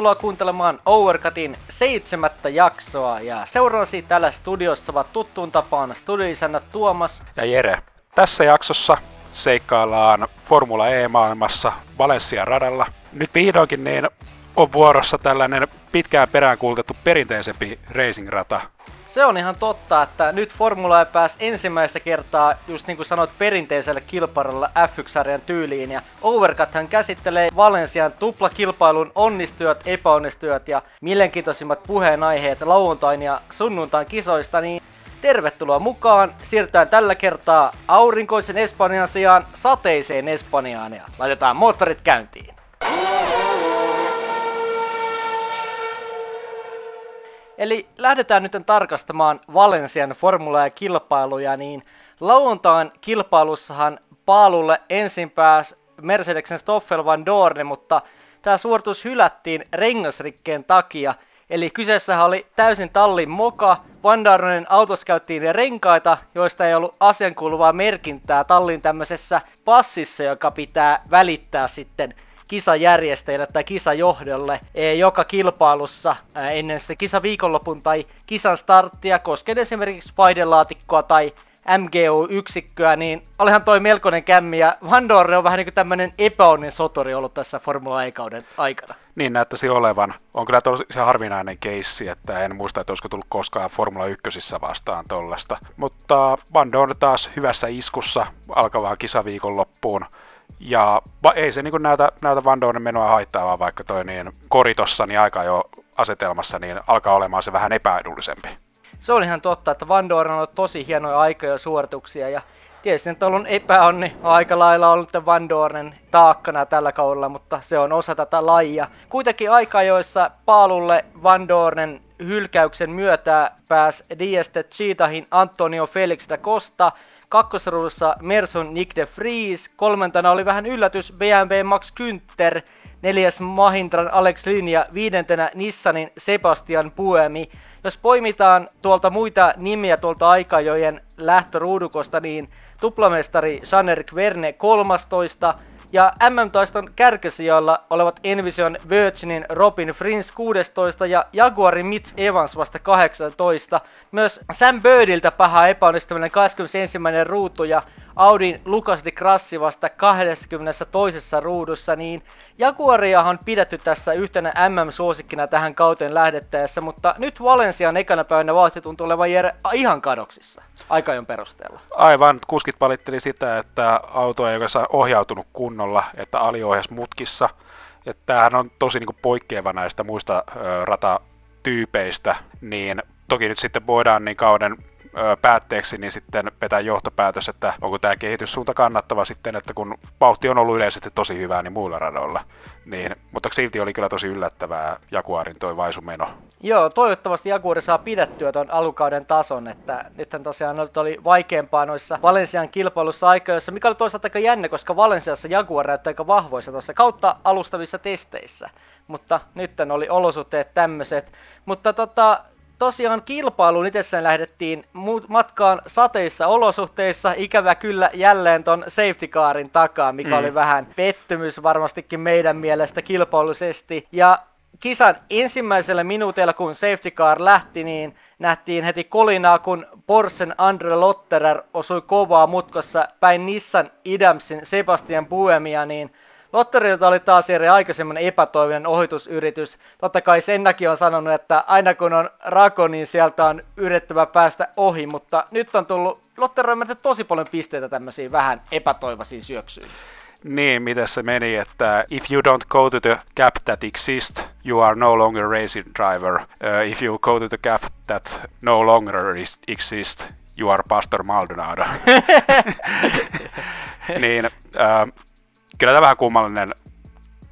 tervetuloa kuuntelemaan Overcutin seitsemättä jaksoa ja seuraavasi täällä studiossa ovat tuttuun tapaan studioisänä Tuomas ja Jere. Tässä jaksossa seikkaillaan Formula E-maailmassa Valencia radalla. Nyt vihdoinkin niin on vuorossa tällainen pitkään peräänkuultettu perinteisempi racing-rata, se on ihan totta, että nyt Formula E pääsi ensimmäistä kertaa, just niin kuin sanoit, perinteiselle kilpailulle F1-sarjan tyyliin. Ja Overcut hän käsittelee Valensian tuplakilpailun onnistujat, epäonnistujat ja mielenkiintoisimmat puheenaiheet lauantain ja sunnuntain kisoista, niin tervetuloa mukaan. Siirrytään tällä kertaa aurinkoisen Espanjan sijaan sateiseen Espanjaan ja laitetaan moottorit käyntiin. Eli lähdetään nyt tarkastamaan Valensian Formula ja kilpailuja, niin lauantain kilpailussahan paalulle ensin pääsi Mercedesen Stoffel van Dorne, mutta tämä suoritus hylättiin rengasrikkeen takia. Eli kyseessä oli täysin tallin moka, Van Dornen autos käyttiin renkaita, joista ei ollut asiankuuluvaa merkintää tallin tämmöisessä passissa, joka pitää välittää sitten kisajärjestäjälle tai kisajohdolle e, joka kilpailussa ennen sitä kisaviikonlopun tai kisan starttia, koskien esimerkiksi vaidelaatikkoa tai MGU-yksikköä, niin olihan toi melkoinen kämmi, ja Van Dorn on vähän niin kuin tämmöinen epäonnen sotori ollut tässä Formula E-kauden aikana. Niin näyttäisi olevan. On kyllä se harvinainen keissi, että en muista, että olisiko tullut koskaan Formula 1 vastaan tollasta. Mutta Van Dorn taas hyvässä iskussa alkavaan kisaviikon loppuun ja ei se niin näytä, näytä Van Dornen menoa haittaavaa, vaikka toi niin kori tossa niin aika jo asetelmassa niin alkaa olemaan se vähän epäedullisempi. Se on ihan totta, että Van Dorn on ollut tosi hienoja aikoja ja suorituksia ja tietysti että on ollut epäonni aika lailla ollut Van Dornen taakkana tällä kaudella, mutta se on osa tätä lajia. Kuitenkin aika, joissa paalulle Van Dornen hylkäyksen myötä pääsi Dieste Cheetahin Antonio Felix da Costa, kakkosruudussa Mersun Nick de Vries, kolmantena oli vähän yllätys BMW Max Günther, neljäs Mahindran Alex Linja, viidentenä Nissanin Sebastian Puemi. Jos poimitaan tuolta muita nimiä tuolta aikajojen lähtöruudukosta, niin tuplamestari Jean-Eric Verne 13, ja MM-taiston kärkisijoilla olevat Envision Virginin Robin Frins 16 ja Jaguarin Mitch Evans vasta 18. Myös Sam Birdiltä paha epäonnistuminen 21. ruutu ja Audin Lukas de Grassi vasta 22. ruudussa, niin Jaguaria on pidetty tässä yhtenä MM-suosikkina tähän kauteen lähdettäessä, mutta nyt Valensian ekana päivänä vauhti tuntuu olevan Jere ihan kadoksissa aikajon perusteella. Aivan, kuskit valitteli sitä, että auto ei oikeastaan ohjautunut kunnolla, että aliohjas mutkissa. Ja tämähän on tosi niin kuin poikkeava näistä muista ö, ratatyypeistä, niin toki nyt sitten voidaan niin kauden päätteeksi, niin sitten vetää johtopäätös, että onko tämä kehityssuunta kannattava sitten, että kun vauhti on ollut yleisesti tosi hyvää niin muilla radoilla. Niin, mutta silti oli kyllä tosi yllättävää Jaguarin toi vaisumeno. Joo, toivottavasti Jaguari saa pidettyä tuon alukauden tason, että nythän tosiaan oli vaikeampaa noissa Valensian kilpailussa aikoissa, mikä oli toisaalta aika jännä, koska Valensiassa Jaguar näyttää aika vahvoissa tuossa kautta alustavissa testeissä. Mutta nyt oli olosuhteet tämmöiset. Mutta tota, tosiaan kilpailuun itsessään lähdettiin matkaan sateissa olosuhteissa, ikävä kyllä jälleen ton safety carin takaa, mikä mm. oli vähän pettymys varmastikin meidän mielestä kilpailullisesti. Ja kisan ensimmäisellä minuutilla, kun safety car lähti, niin nähtiin heti kolinaa, kun Porschen Andre Lotterer osui kovaa mutkassa päin Nissan Idamsin Sebastian Buemia, niin Lotterilta oli taas eri aika semmoinen epätoivinen ohitusyritys. Totta kai Sennakin on sanonut, että aina kun on rako, niin sieltä on yritettävä päästä ohi, mutta nyt on tullut Lotterilta tosi paljon pisteitä tämmöisiin vähän epätoivoisiin syöksyyn. Niin, miten se meni, että if you don't go to the gap that exists, you are no longer racing driver. Uh, if you go to the gap that no longer exists, you are Pastor Maldonado. niin, uh, kyllä tämä vähän kummallinen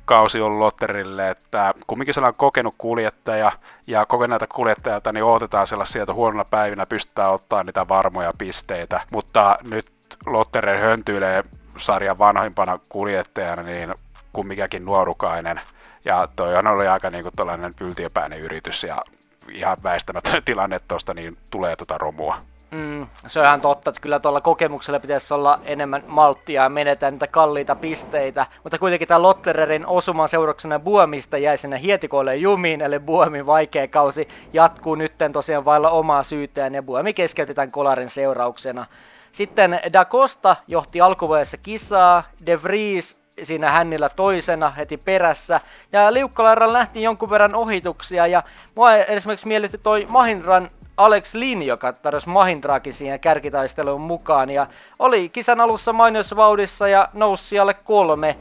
kausi on Lotterille, että kumminkin sellainen kokenut kuljettaja ja kokeneita kuljettajilta niin odotetaan sellaisia, että huonolla päivinä pystytään ottaa niitä varmoja pisteitä, mutta nyt Lottere höntyilee sarjan vanhimpana kuljettajana niin kuin mikäkin nuorukainen. Ja toi on ollut aika niin kuin yltiöpäinen yritys ja ihan väistämätön tilanne tuosta, niin tulee tuota romua. Mm, se on ihan totta, että kyllä tuolla kokemuksella pitäisi olla enemmän malttia ja menetä niitä kalliita pisteitä. Mutta kuitenkin tämä Lottererin osuman seurauksena Buomista jäi sinne hietikoille jumiin, eli Buomin vaikea kausi jatkuu nytten tosiaan vailla omaa syytään ja Buomi keskeytetään kolarin seurauksena. Sitten Da Costa johti alkuvaiheessa kisaa, De Vries siinä hännillä toisena heti perässä. Ja liukkalairalla nähtiin jonkun verran ohituksia ja mua esimerkiksi miellytti toi Mahindran Alex Lin, joka tarjosi Mahindraakin siihen kärkitaisteluun mukaan ja oli kisan alussa mainiossa vauhdissa ja nousi siellä kolme.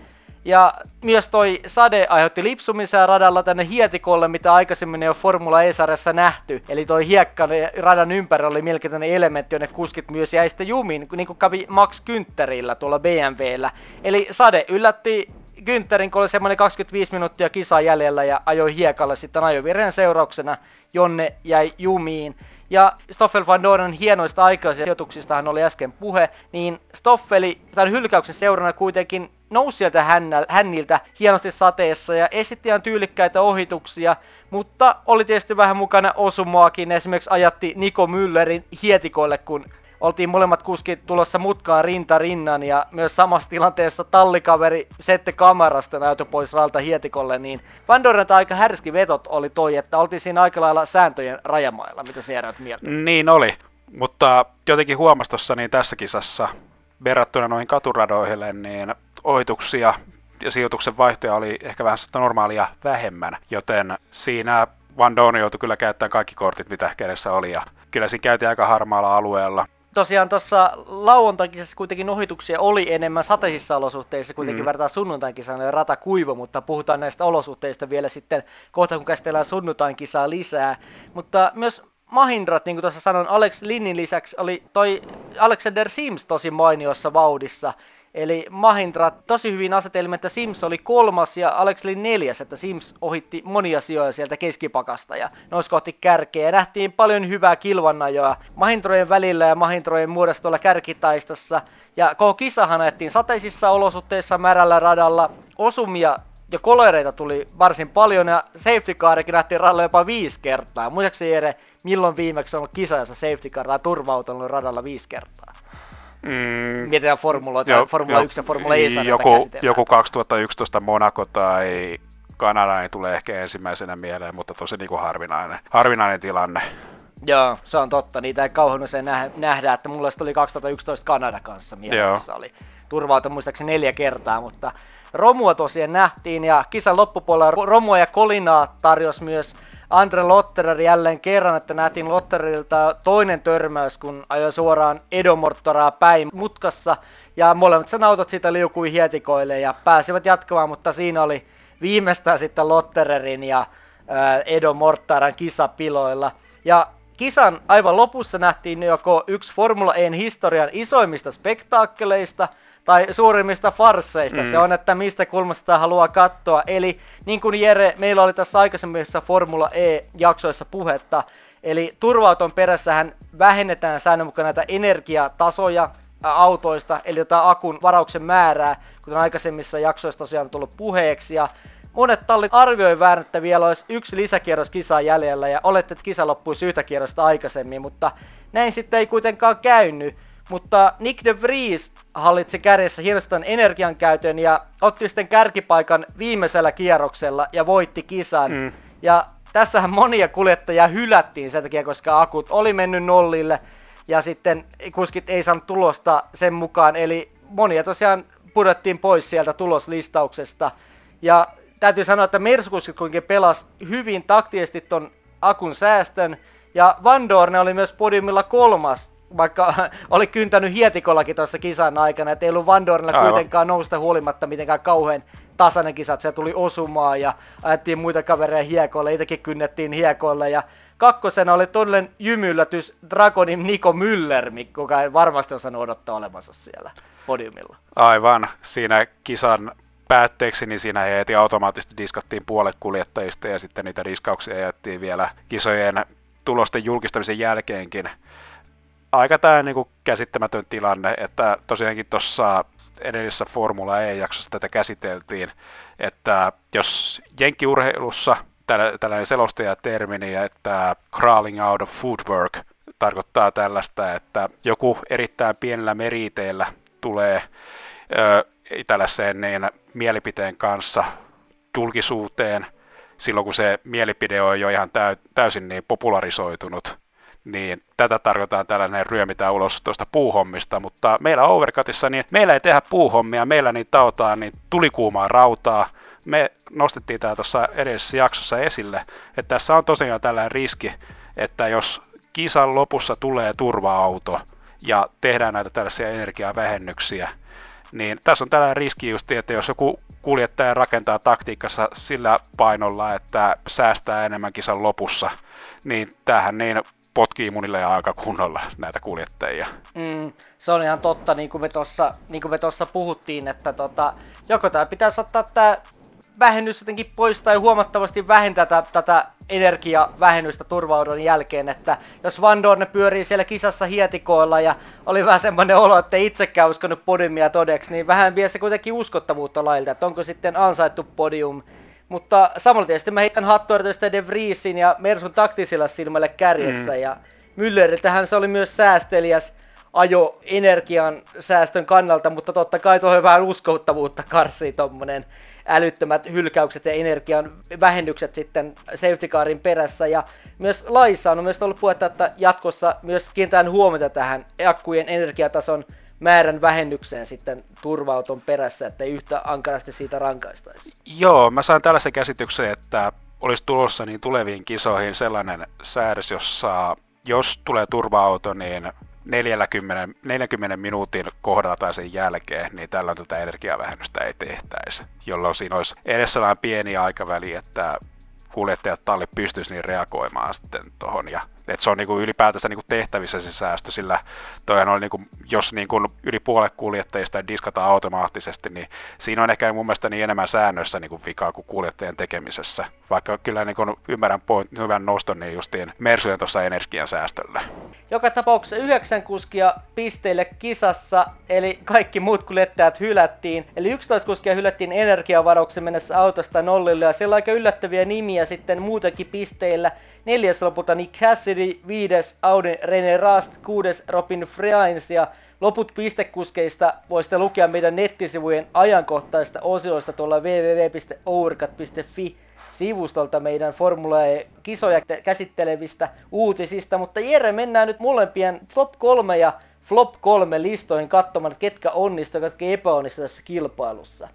Ja myös toi sade aiheutti lipsumisia radalla tänne hietikolle, mitä aikaisemmin ei ole Formula E-sarjassa nähty. Eli toi hiekka radan ympärillä oli melkein tänne elementti, jonne kuskit myös jäi sitten jumiin, niin kuin kävi Max Güntherillä tuolla BMWllä. Eli sade yllätti Güntterin, kun oli semmoinen 25 minuuttia kisa jäljellä ja ajoi hiekalle sitten ajovirheen seurauksena, jonne jäi jumiin. Ja Stoffel van Doren hienoista aikaisista oli äsken puhe, niin Stoffeli tämän hylkäyksen seurana kuitenkin nousi sieltä hänniltä hienosti sateessa ja esitti ihan tyylikkäitä ohituksia, mutta oli tietysti vähän mukana osumoakin. Esimerkiksi ajatti Niko Müllerin hietikoille, kun oltiin molemmat kuskit tulossa mutkaan rinta rinnan ja myös samassa tilanteessa tallikaveri Sette Kamarasta näytö pois ralta hietikolle, niin Van Doren aika härski vetot oli toi, että oltiin siinä aika lailla sääntöjen rajamailla, mitä järjät mieltä? Niin oli, mutta jotenkin huomasi tuossa niin tässä kisassa verrattuna noihin katuradoihille, niin ohituksia ja sijoituksen vaihtoja oli ehkä vähän sitä normaalia vähemmän, joten siinä Van Dorn joutui kyllä käyttämään kaikki kortit, mitä kädessä oli, ja kyllä siinä käytiin aika harmaalla alueella tosiaan tuossa lauantaikisessa kuitenkin ohituksia oli enemmän sateisissa olosuhteissa, kuitenkin mm. vertaa sunnuntain kisaan rata kuiva, mutta puhutaan näistä olosuhteista vielä sitten kohta, kun käsitellään sunnuntain kisaa lisää. Mutta myös Mahindrat, niin kuin tuossa sanoin, Alex Linnin lisäksi oli toi Alexander Sims tosi mainiossa vauhdissa. Eli Mahindra tosi hyvin asetelma, että Sims oli kolmas ja Alex oli neljäs, että Sims ohitti monia sijoja sieltä keskipakasta ja nousi kohti kärkeä. Ja nähtiin paljon hyvää kilvannajoa Mahindrojen välillä ja Mahindrojen muodostolla kärkitaistossa. Ja koko kisahan ajettiin sateisissa olosuhteissa märällä radalla. Osumia ja kolereita tuli varsin paljon ja safety carikin nähtiin radalla jopa viisi kertaa. Muistaakseni Jere, milloin viimeksi on ollut kisa, jossa safety car tai turvautunut radalla viisi kertaa? Mm, Mietitään formuloita, jo, Formula jo, 1 ja Formula E joku, joku 2011 Monaco tai Kanada niin tulee ehkä ensimmäisenä mieleen, mutta tosi niin kuin harvinainen, harvinainen tilanne. Joo, se on totta. Niitä ei kauhean usein nähdä, että mulla oli 2011 Kanada kanssa mielessä. Oli turvautu muistaakseni neljä kertaa, mutta Romua tosiaan nähtiin ja kisan loppupuolella Romua ja Kolinaa tarjosi myös Andre Lotterer jälleen kerran, että nähtiin Lotterilta toinen törmäys, kun ajoi suoraan Edomortoraa päin mutkassa. Ja molemmat sen autot siitä liukui hietikoille ja pääsivät jatkamaan, mutta siinä oli viimeistään sitten Lottererin ja Edo Mortaran kisapiloilla. Ja kisan aivan lopussa nähtiin joko yksi Formula E:n historian isoimmista spektaakkeleista – tai suurimmista farsseista. Mm. Se on, että mistä kulmasta haluaa katsoa. Eli niin kuin Jere, meillä oli tässä aikaisemmissa Formula E-jaksoissa puhetta, eli turvauton perässähän vähennetään säännönmukaan näitä energiatasoja autoista, eli tätä akun varauksen määrää, kuten aikaisemmissa jaksoissa tosiaan on tullut puheeksi, ja monet tallit arvioi vähän, että vielä olisi yksi lisäkierros kisaa jäljellä, ja olette, että kisa loppuisi yhtä kierrosta aikaisemmin, mutta näin sitten ei kuitenkaan käynyt, mutta Nick de Vries hallitsi kärjessä energian käytön ja otti sitten kärkipaikan viimeisellä kierroksella ja voitti kisan. Mm. Ja tässähän monia kuljettajia hylättiin sen takia, koska akut oli mennyt nollille ja sitten kuskit ei saanut tulosta sen mukaan. Eli monia tosiaan pudottiin pois sieltä tuloslistauksesta. Ja täytyy sanoa, että Mersukuskit kuitenkin pelasi hyvin taktisesti ton akun säästön. Ja Van Dorne oli myös podiumilla kolmas vaikka oli kyntänyt hietikollakin tuossa kisan aikana, että ei ollut Van Dornilla kuitenkaan nousta huolimatta mitenkään kauhean tasainen kisa, että se tuli osumaan ja ajettiin muita kavereja hiekoille, itsekin kynnettiin hiekoille ja kakkosena oli todellinen jymyllätys Dragonin Niko Müller, kuka ei varmasti osannut odottaa olevansa siellä podiumilla. Aivan, siinä kisan päätteeksi, niin siinä heti automaattisesti diskattiin puolet kuljettajista ja sitten niitä diskauksia jättiin vielä kisojen tulosten julkistamisen jälkeenkin aika tämä niin kuin käsittämätön tilanne, että tosiaankin tuossa edellisessä Formula E-jaksossa tätä käsiteltiin, että jos jenkkiurheilussa tällainen selostajatermini, että crawling out of footwork tarkoittaa tällaista, että joku erittäin pienellä meriteellä tulee tällaiseen niin mielipiteen kanssa julkisuuteen silloin, kun se mielipide on jo ihan täysin niin popularisoitunut, niin tätä tarkoitaan tällainen ryömitään ulos tuosta puuhommista, mutta meillä Overcutissa, niin meillä ei tehdä puuhommia, meillä niin tautaan niin tulikuumaa rautaa, me nostettiin tämä tuossa edellisessä jaksossa esille, että tässä on tosiaan tällainen riski, että jos kisan lopussa tulee turva-auto ja tehdään näitä tällaisia energiavähennyksiä, niin tässä on tällainen riski just, että jos joku kuljettaja rakentaa taktiikassa sillä painolla, että säästää enemmän kisan lopussa, niin tähän niin potkii munille aika kunnolla näitä kuljettajia. Mm, se on ihan totta, niin kuin me tuossa niin puhuttiin, että tota, joko tämä pitäisi ottaa tämä vähennys jotenkin pois tai huomattavasti vähentää tätä, tätä energiavähennystä turvaudun jälkeen, että jos Van Dorne pyörii siellä kisassa hietikoilla ja oli vähän semmoinen olo, että itsekään uskonut podiumia todeksi, niin vähän vie se kuitenkin uskottavuutta lailta, että onko sitten ansaittu podium. Mutta samalla tietysti mä heitän hattua De Vriesin ja Mersun taktisilla silmälle kärjessä mm. ja Mülleriltähän se oli myös säästeliäs ajo energian säästön kannalta, mutta totta kai tuohon vähän uskottavuutta karsii tuommoinen älyttömät hylkäykset ja energian vähennykset sitten safety carin perässä. Ja myös laissa on myös ollut puhetta, että jatkossa myös kiinnitetään huomiota tähän akkujen energiatason määrän vähennykseen sitten turvauton perässä, että ei yhtä ankarasti siitä rankaistaisi. Joo, mä saan tällaisen käsityksen, että olisi tulossa niin tuleviin kisoihin sellainen säädös, jossa jos tulee turva-auto, niin 40, 40 minuutin kohdalla tai sen jälkeen, niin tällöin tätä energiavähennystä ei tehtäisi, jolloin siinä olisi edes sellainen pieni aikaväli, että kuljettajat talli pystyisi niin reagoimaan sitten tuohon ja että se on niin kuin ylipäätänsä niin kuin tehtävissä se säästö, sillä toihan on niin kuin, jos niin kuin yli puolet kuljettajista diskataan automaattisesti, niin siinä on ehkä mun mielestä niin enemmän säännöissä niin kuin vikaa kuin kuljettajien tekemisessä. Vaikka kyllä niin kuin ymmärrän point, hyvän noston niin justiin Mersujen tuossa energian säästöllä. Joka tapauksessa yhdeksän kuskia pisteille kisassa, eli kaikki muut kuljettajat hylättiin. Eli 11 kuskia hylättiin energiavarauksen mennessä autosta nollille, ja siellä on aika yllättäviä nimiä sitten muutenkin pisteillä. Neljäs lopulta Nick Cassidy, viides Audi René Rast, kuudes Robin Freins ja loput pistekuskeista voisitte lukea meidän nettisivujen ajankohtaista osioista tuolla www.overcut.fi sivustolta meidän Formula E-kisoja käsittelevistä uutisista, mutta Jere, mennään nyt molempien top 3 ja flop 3 listoihin katsomaan, ketkä onnistuivat ketkä epäonnistuivat tässä kilpailussa.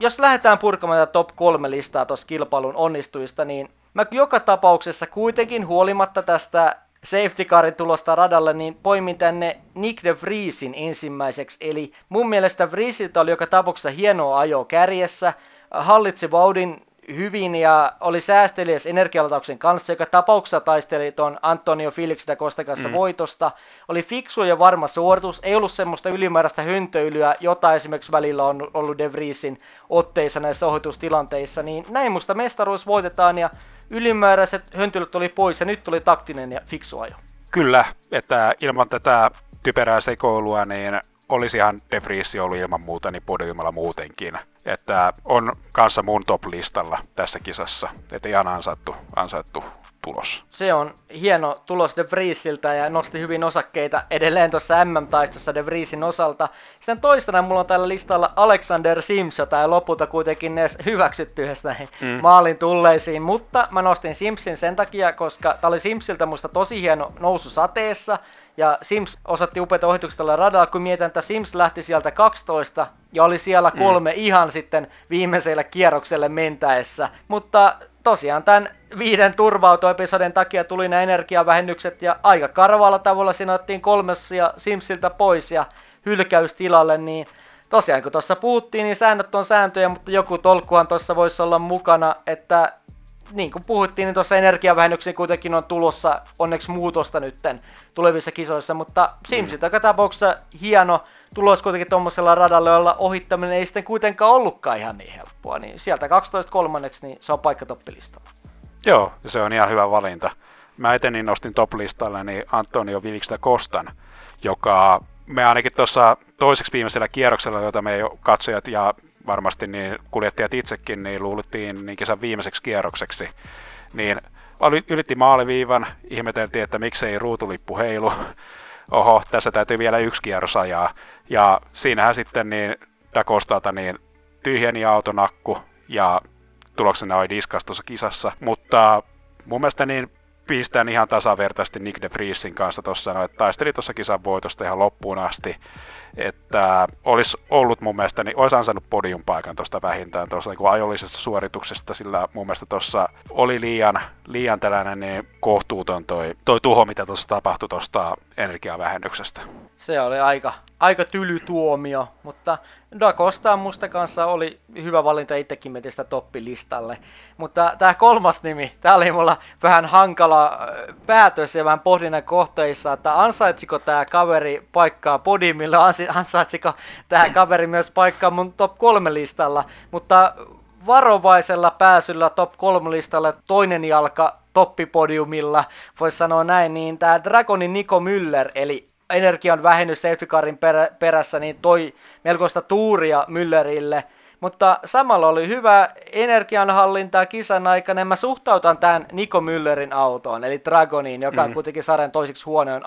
Jos lähdetään purkamaan top 3 listaa tuossa kilpailun onnistujista, niin mä joka tapauksessa kuitenkin huolimatta tästä safety carin tulosta radalle, niin poimin tänne Nick de Vriesin ensimmäiseksi. Eli mun mielestä Vriesiltä oli joka tapauksessa hienoa ajo kärjessä, hallitsi Vaudin hyvin ja oli säästeliäs energialatauksen kanssa, joka tapauksessa taisteli tuon Antonio Felix da Costa kanssa mm. voitosta. Oli fiksu ja varma suoritus, ei ollut semmoista ylimääräistä höntöilyä, jota esimerkiksi välillä on ollut De Vriesin otteissa näissä ohitustilanteissa, niin näin musta mestaruus voitetaan ja ylimääräiset höntöilyt oli pois ja nyt tuli taktinen ja fiksu ajo. Kyllä, että ilman tätä typerää sekoilua, niin olisihan De Vries ollut ilman muuta niin podiumilla muutenkin. Että on kanssa mun top-listalla tässä kisassa. Että ihan ansaittu, ansaittu tulos. Se on hieno tulos De Vriesiltä ja nosti hyvin osakkeita edelleen tuossa MM-taistossa De Vriesin osalta. Sitten toistana mulla on tällä listalla Alexander Sims, jota ei lopulta kuitenkin edes hyväksytty yhdessä mm. maalin tulleisiin, mutta mä nostin Simsin sen takia, koska tämä oli Simsiltä musta tosi hieno nousu sateessa, ja Sims osatti upeita ohituksia tällä radalla, kun mietin, että Sims lähti sieltä 12 ja oli siellä mm. kolme mm. ihan sitten viimeiselle kierrokselle mentäessä. Mutta tosiaan tämän viiden turvautoepisodin takia tuli nämä energiavähennykset ja aika karvalla tavalla siinä otettiin kolmessa Simsiltä pois ja hylkäystilalle, niin tosiaan kun tuossa puhuttiin, niin säännöt on sääntöjä, mutta joku tolkkuhan tuossa voisi olla mukana, että niin kuin puhuttiin, niin tuossa energiavähennyksiin kuitenkin on tulossa onneksi muutosta nytten tulevissa kisoissa, mutta Simsit mm. tapauksessa hieno tulos kuitenkin tuommoisella radalla, jolla ohittaminen ei sitten kuitenkaan ollutkaan ihan niin helppoa, niin sieltä 12 kolmanneksi, niin se on paikka toppilistalla. Joo, se on ihan hyvä valinta. Mä etenin nostin top-listalle niin Antonio Vilikstä Kostan, joka me ainakin tuossa toiseksi viimeisellä kierroksella, jota me katsojat ja varmasti niin kuljettajat itsekin niin luulittiin niin kesän viimeiseksi kierrokseksi, niin ylitti maaliviivan, ihmeteltiin, että miksei ruutulippu heilu. Oho, tässä täytyy vielä yksi kierros ajaa. Ja siinähän sitten niin Dakostalta niin tyhjeni autonakku ja tuloksena oli diskas tuossa kisassa. Mutta mun mielestä niin pistään ihan tasavertaisesti Nick de Vriesin kanssa tuossa, no, että taisteli tuossa kisan voitosta ihan loppuun asti, että olisi ollut mun mielestä, niin olisi ansainnut podium paikan tuosta vähintään tuossa niin ajollisesta suorituksesta, sillä mun mielestä tuossa oli liian, liian tällainen niin kohtuuton toi, toi tuho, mitä tuossa tapahtui tuosta energiavähennyksestä. Se oli aika, aika tyly tuomio, mutta Da Costa musta kanssa oli hyvä valinta itsekin metin sitä toppilistalle. Mutta tämä kolmas nimi, tämä oli mulla vähän hankala päätös ja vähän pohdinnan kohteissa, että ansaitsiko tämä kaveri paikkaa podiumilla, ansaitsiko tämä kaveri myös paikkaa mun top kolme listalla, mutta varovaisella pääsyllä top 3 listalle toinen jalka toppipodiumilla, voisi sanoa näin, niin tämä Dragonin Niko Müller, eli energian vähennys safety carin perä, perässä, niin toi melkoista tuuria Müllerille. Mutta samalla oli hyvä energianhallinta kisan aikana. Mä suhtautan tämän Niko Müllerin autoon, eli Dragoniin, joka on mm. kuitenkin sarjan toiseksi huonoin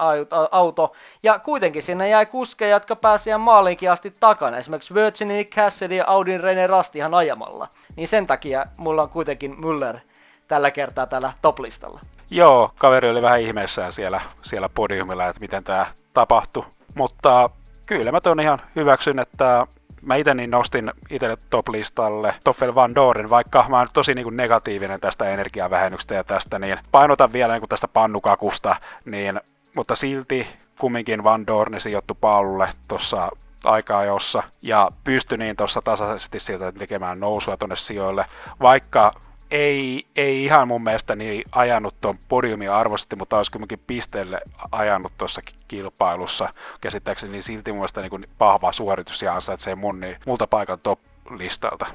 auto. Ja kuitenkin sinne jäi kuskeja, jotka pääsivät maalinkin asti takana. Esimerkiksi Virginia Cassidy ja Audin René Rast ihan ajamalla. Niin sen takia mulla on kuitenkin Müller tällä kertaa tällä toplistalla. Joo, kaveri oli vähän ihmeessään siellä, siellä podiumilla, että miten tämä tapahtui. Mutta kyllä mä ton ihan hyväksyn, että mä itse niin nostin itselle top-listalle Toffel Van Doren, vaikka mä oon tosi niin kuin negatiivinen tästä energiavähennyksestä ja tästä, niin painotan vielä niin kuin tästä pannukakusta, niin, mutta silti kumminkin Van Dorn sijoittui Paululle tuossa aikaa jossa ja pystyi niin tuossa tasaisesti sieltä tekemään nousua tuonne sijoille, vaikka ei, ei ihan mun mielestä niin ajanut tuon podiumia arvoisesti, mutta olisi kuitenkin pisteelle ajanut tuossa kilpailussa. Käsittääkseni niin silti mun mielestä niin vahva suoritus ja ansaitsee mun niin multa paikan top-listalta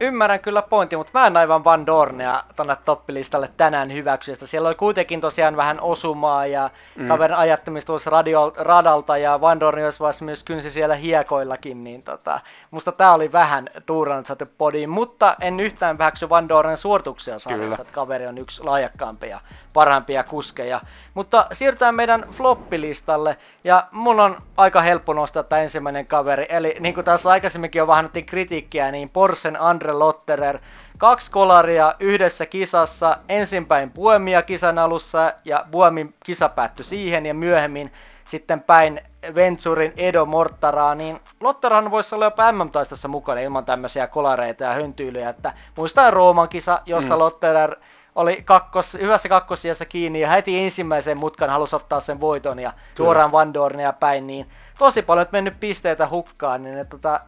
ymmärrän kyllä pointti, mutta mä en aivan Van Dornea tonne toppilistalle tänään hyväksystä. Siellä oli kuitenkin tosiaan vähän osumaa ja mm. kaverin ajattamista tuossa radio, radalta ja Van Dorn olisi myös kynsi siellä hiekoillakin, niin tota, musta tää oli vähän tuurannut saatu podiin, mutta en yhtään vähäksy Van Dornen suorituksia saadessa, että kaveri on yksi laajakkaampia parhaimpia kuskeja. Mutta siirrytään meidän floppilistalle, ja mun on aika helppo nostaa tämä ensimmäinen kaveri, eli niin kuin tässä aikaisemminkin jo vähän kritiikkiä, niin Porsen Andre Lotterer, kaksi kolaria yhdessä kisassa, ensinpäin Buemia kisan alussa, ja Buemin kisa päättyi siihen, ja myöhemmin sitten päin Venturin Edo Mortaraa, niin Lotterahan voisi olla jopa MM-taistossa mukana ilman tämmöisiä kolareita ja höntyilyjä, että muistaa Rooman kisa, jossa mm. Lotterer oli kakkos, hyvässä kakkosijassa kiinni ja heti ensimmäisen mutkan halusi ottaa sen voiton ja suoraan Van Dornia päin, niin tosi paljon nyt mennyt pisteitä hukkaan, niin että tota,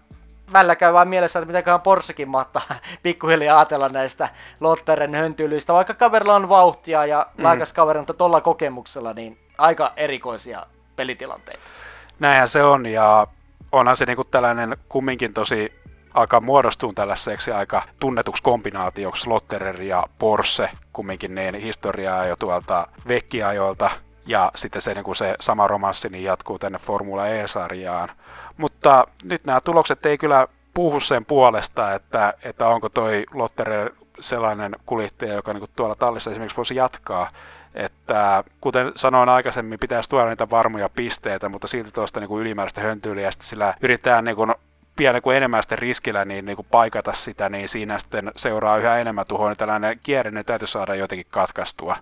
välillä käy vaan mielessä, että mitenköhän Porschekin mahtaa pikkuhiljaa ajatella näistä Lotteren höntyilyistä, vaikka kaverilla on vauhtia ja mm. laikas kaveri, mutta tuolla kokemuksella niin aika erikoisia pelitilanteita. Näinhän se on ja onhan se niinku tällainen kumminkin tosi alkaa muodostua tällaiseksi aika tunnetuksi kombinaatioksi Lotterer ja Porsche, kumminkin niin historiaa jo tuolta vekkiajoilta, ja sitten se, niin kuin se sama romanssi niin jatkuu tänne Formula E-sarjaan. Mutta nyt nämä tulokset ei kyllä puhu sen puolesta, että, että onko toi Lotterer sellainen kuljettaja, joka niin tuolla tallissa esimerkiksi voisi jatkaa. Että kuten sanoin aikaisemmin, pitäisi tuoda niitä varmoja pisteitä, mutta silti tuosta niin ylimääräistä höntyyliä sillä yritetään niin kuin pienen kuin enemmän sitten riskillä niin, niin kuin paikata sitä, niin siinä sitten seuraa yhä enemmän tuhoa, niin tällainen kierre niin täytyy saada jotenkin katkaistua,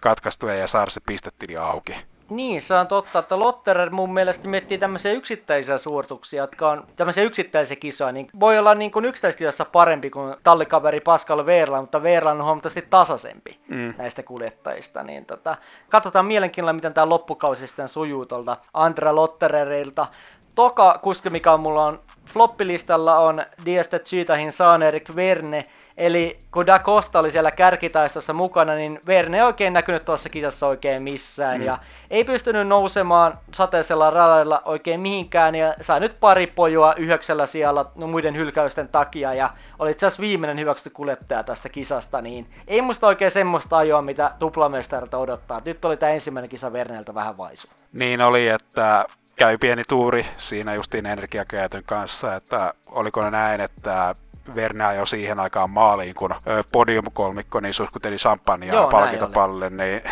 katkaistua ja saada se pistetili auki. Niin, se on totta, että Lotterer mun mielestä miettii tämmöisiä yksittäisiä suorituksia, jotka on tämmöisiä yksittäisiä kisoja, niin voi olla niin kuin yksittäiskisassa parempi kuin tallikaveri Pascal Verlan, mutta Verlan on huomattavasti tasaisempi mm. näistä kuljettajista. Niin tota, katsotaan mielenkiinnolla, miten tämä loppukausi sitten sujuu tuolta Andra Lottererilta toka kuski, mikä on mulla on floppilistalla on Dieste Zytahin Saanerik Verne, Eli kun Da Costa oli siellä kärkitaistossa mukana, niin Verne ei oikein näkynyt tuossa kisassa oikein missään. Mm. Ja ei pystynyt nousemaan sateisella radalla oikein mihinkään. Ja sai nyt pari pojua yhdeksällä siellä no, muiden hylkäysten takia. Ja oli itse asiassa viimeinen hyväksytty kuljettaja tästä kisasta. Niin ei musta oikein semmoista ajoa, mitä tuplamestarilta odottaa. Nyt oli tämä ensimmäinen kisa Verneltä vähän vaisu. Niin oli, että käy pieni tuuri siinä justiin energiakäytön kanssa, että oliko näin, että Verne jo siihen aikaan maaliin, kun podiumkolmikko niin suhkuteli champagnea palkintopalle, niin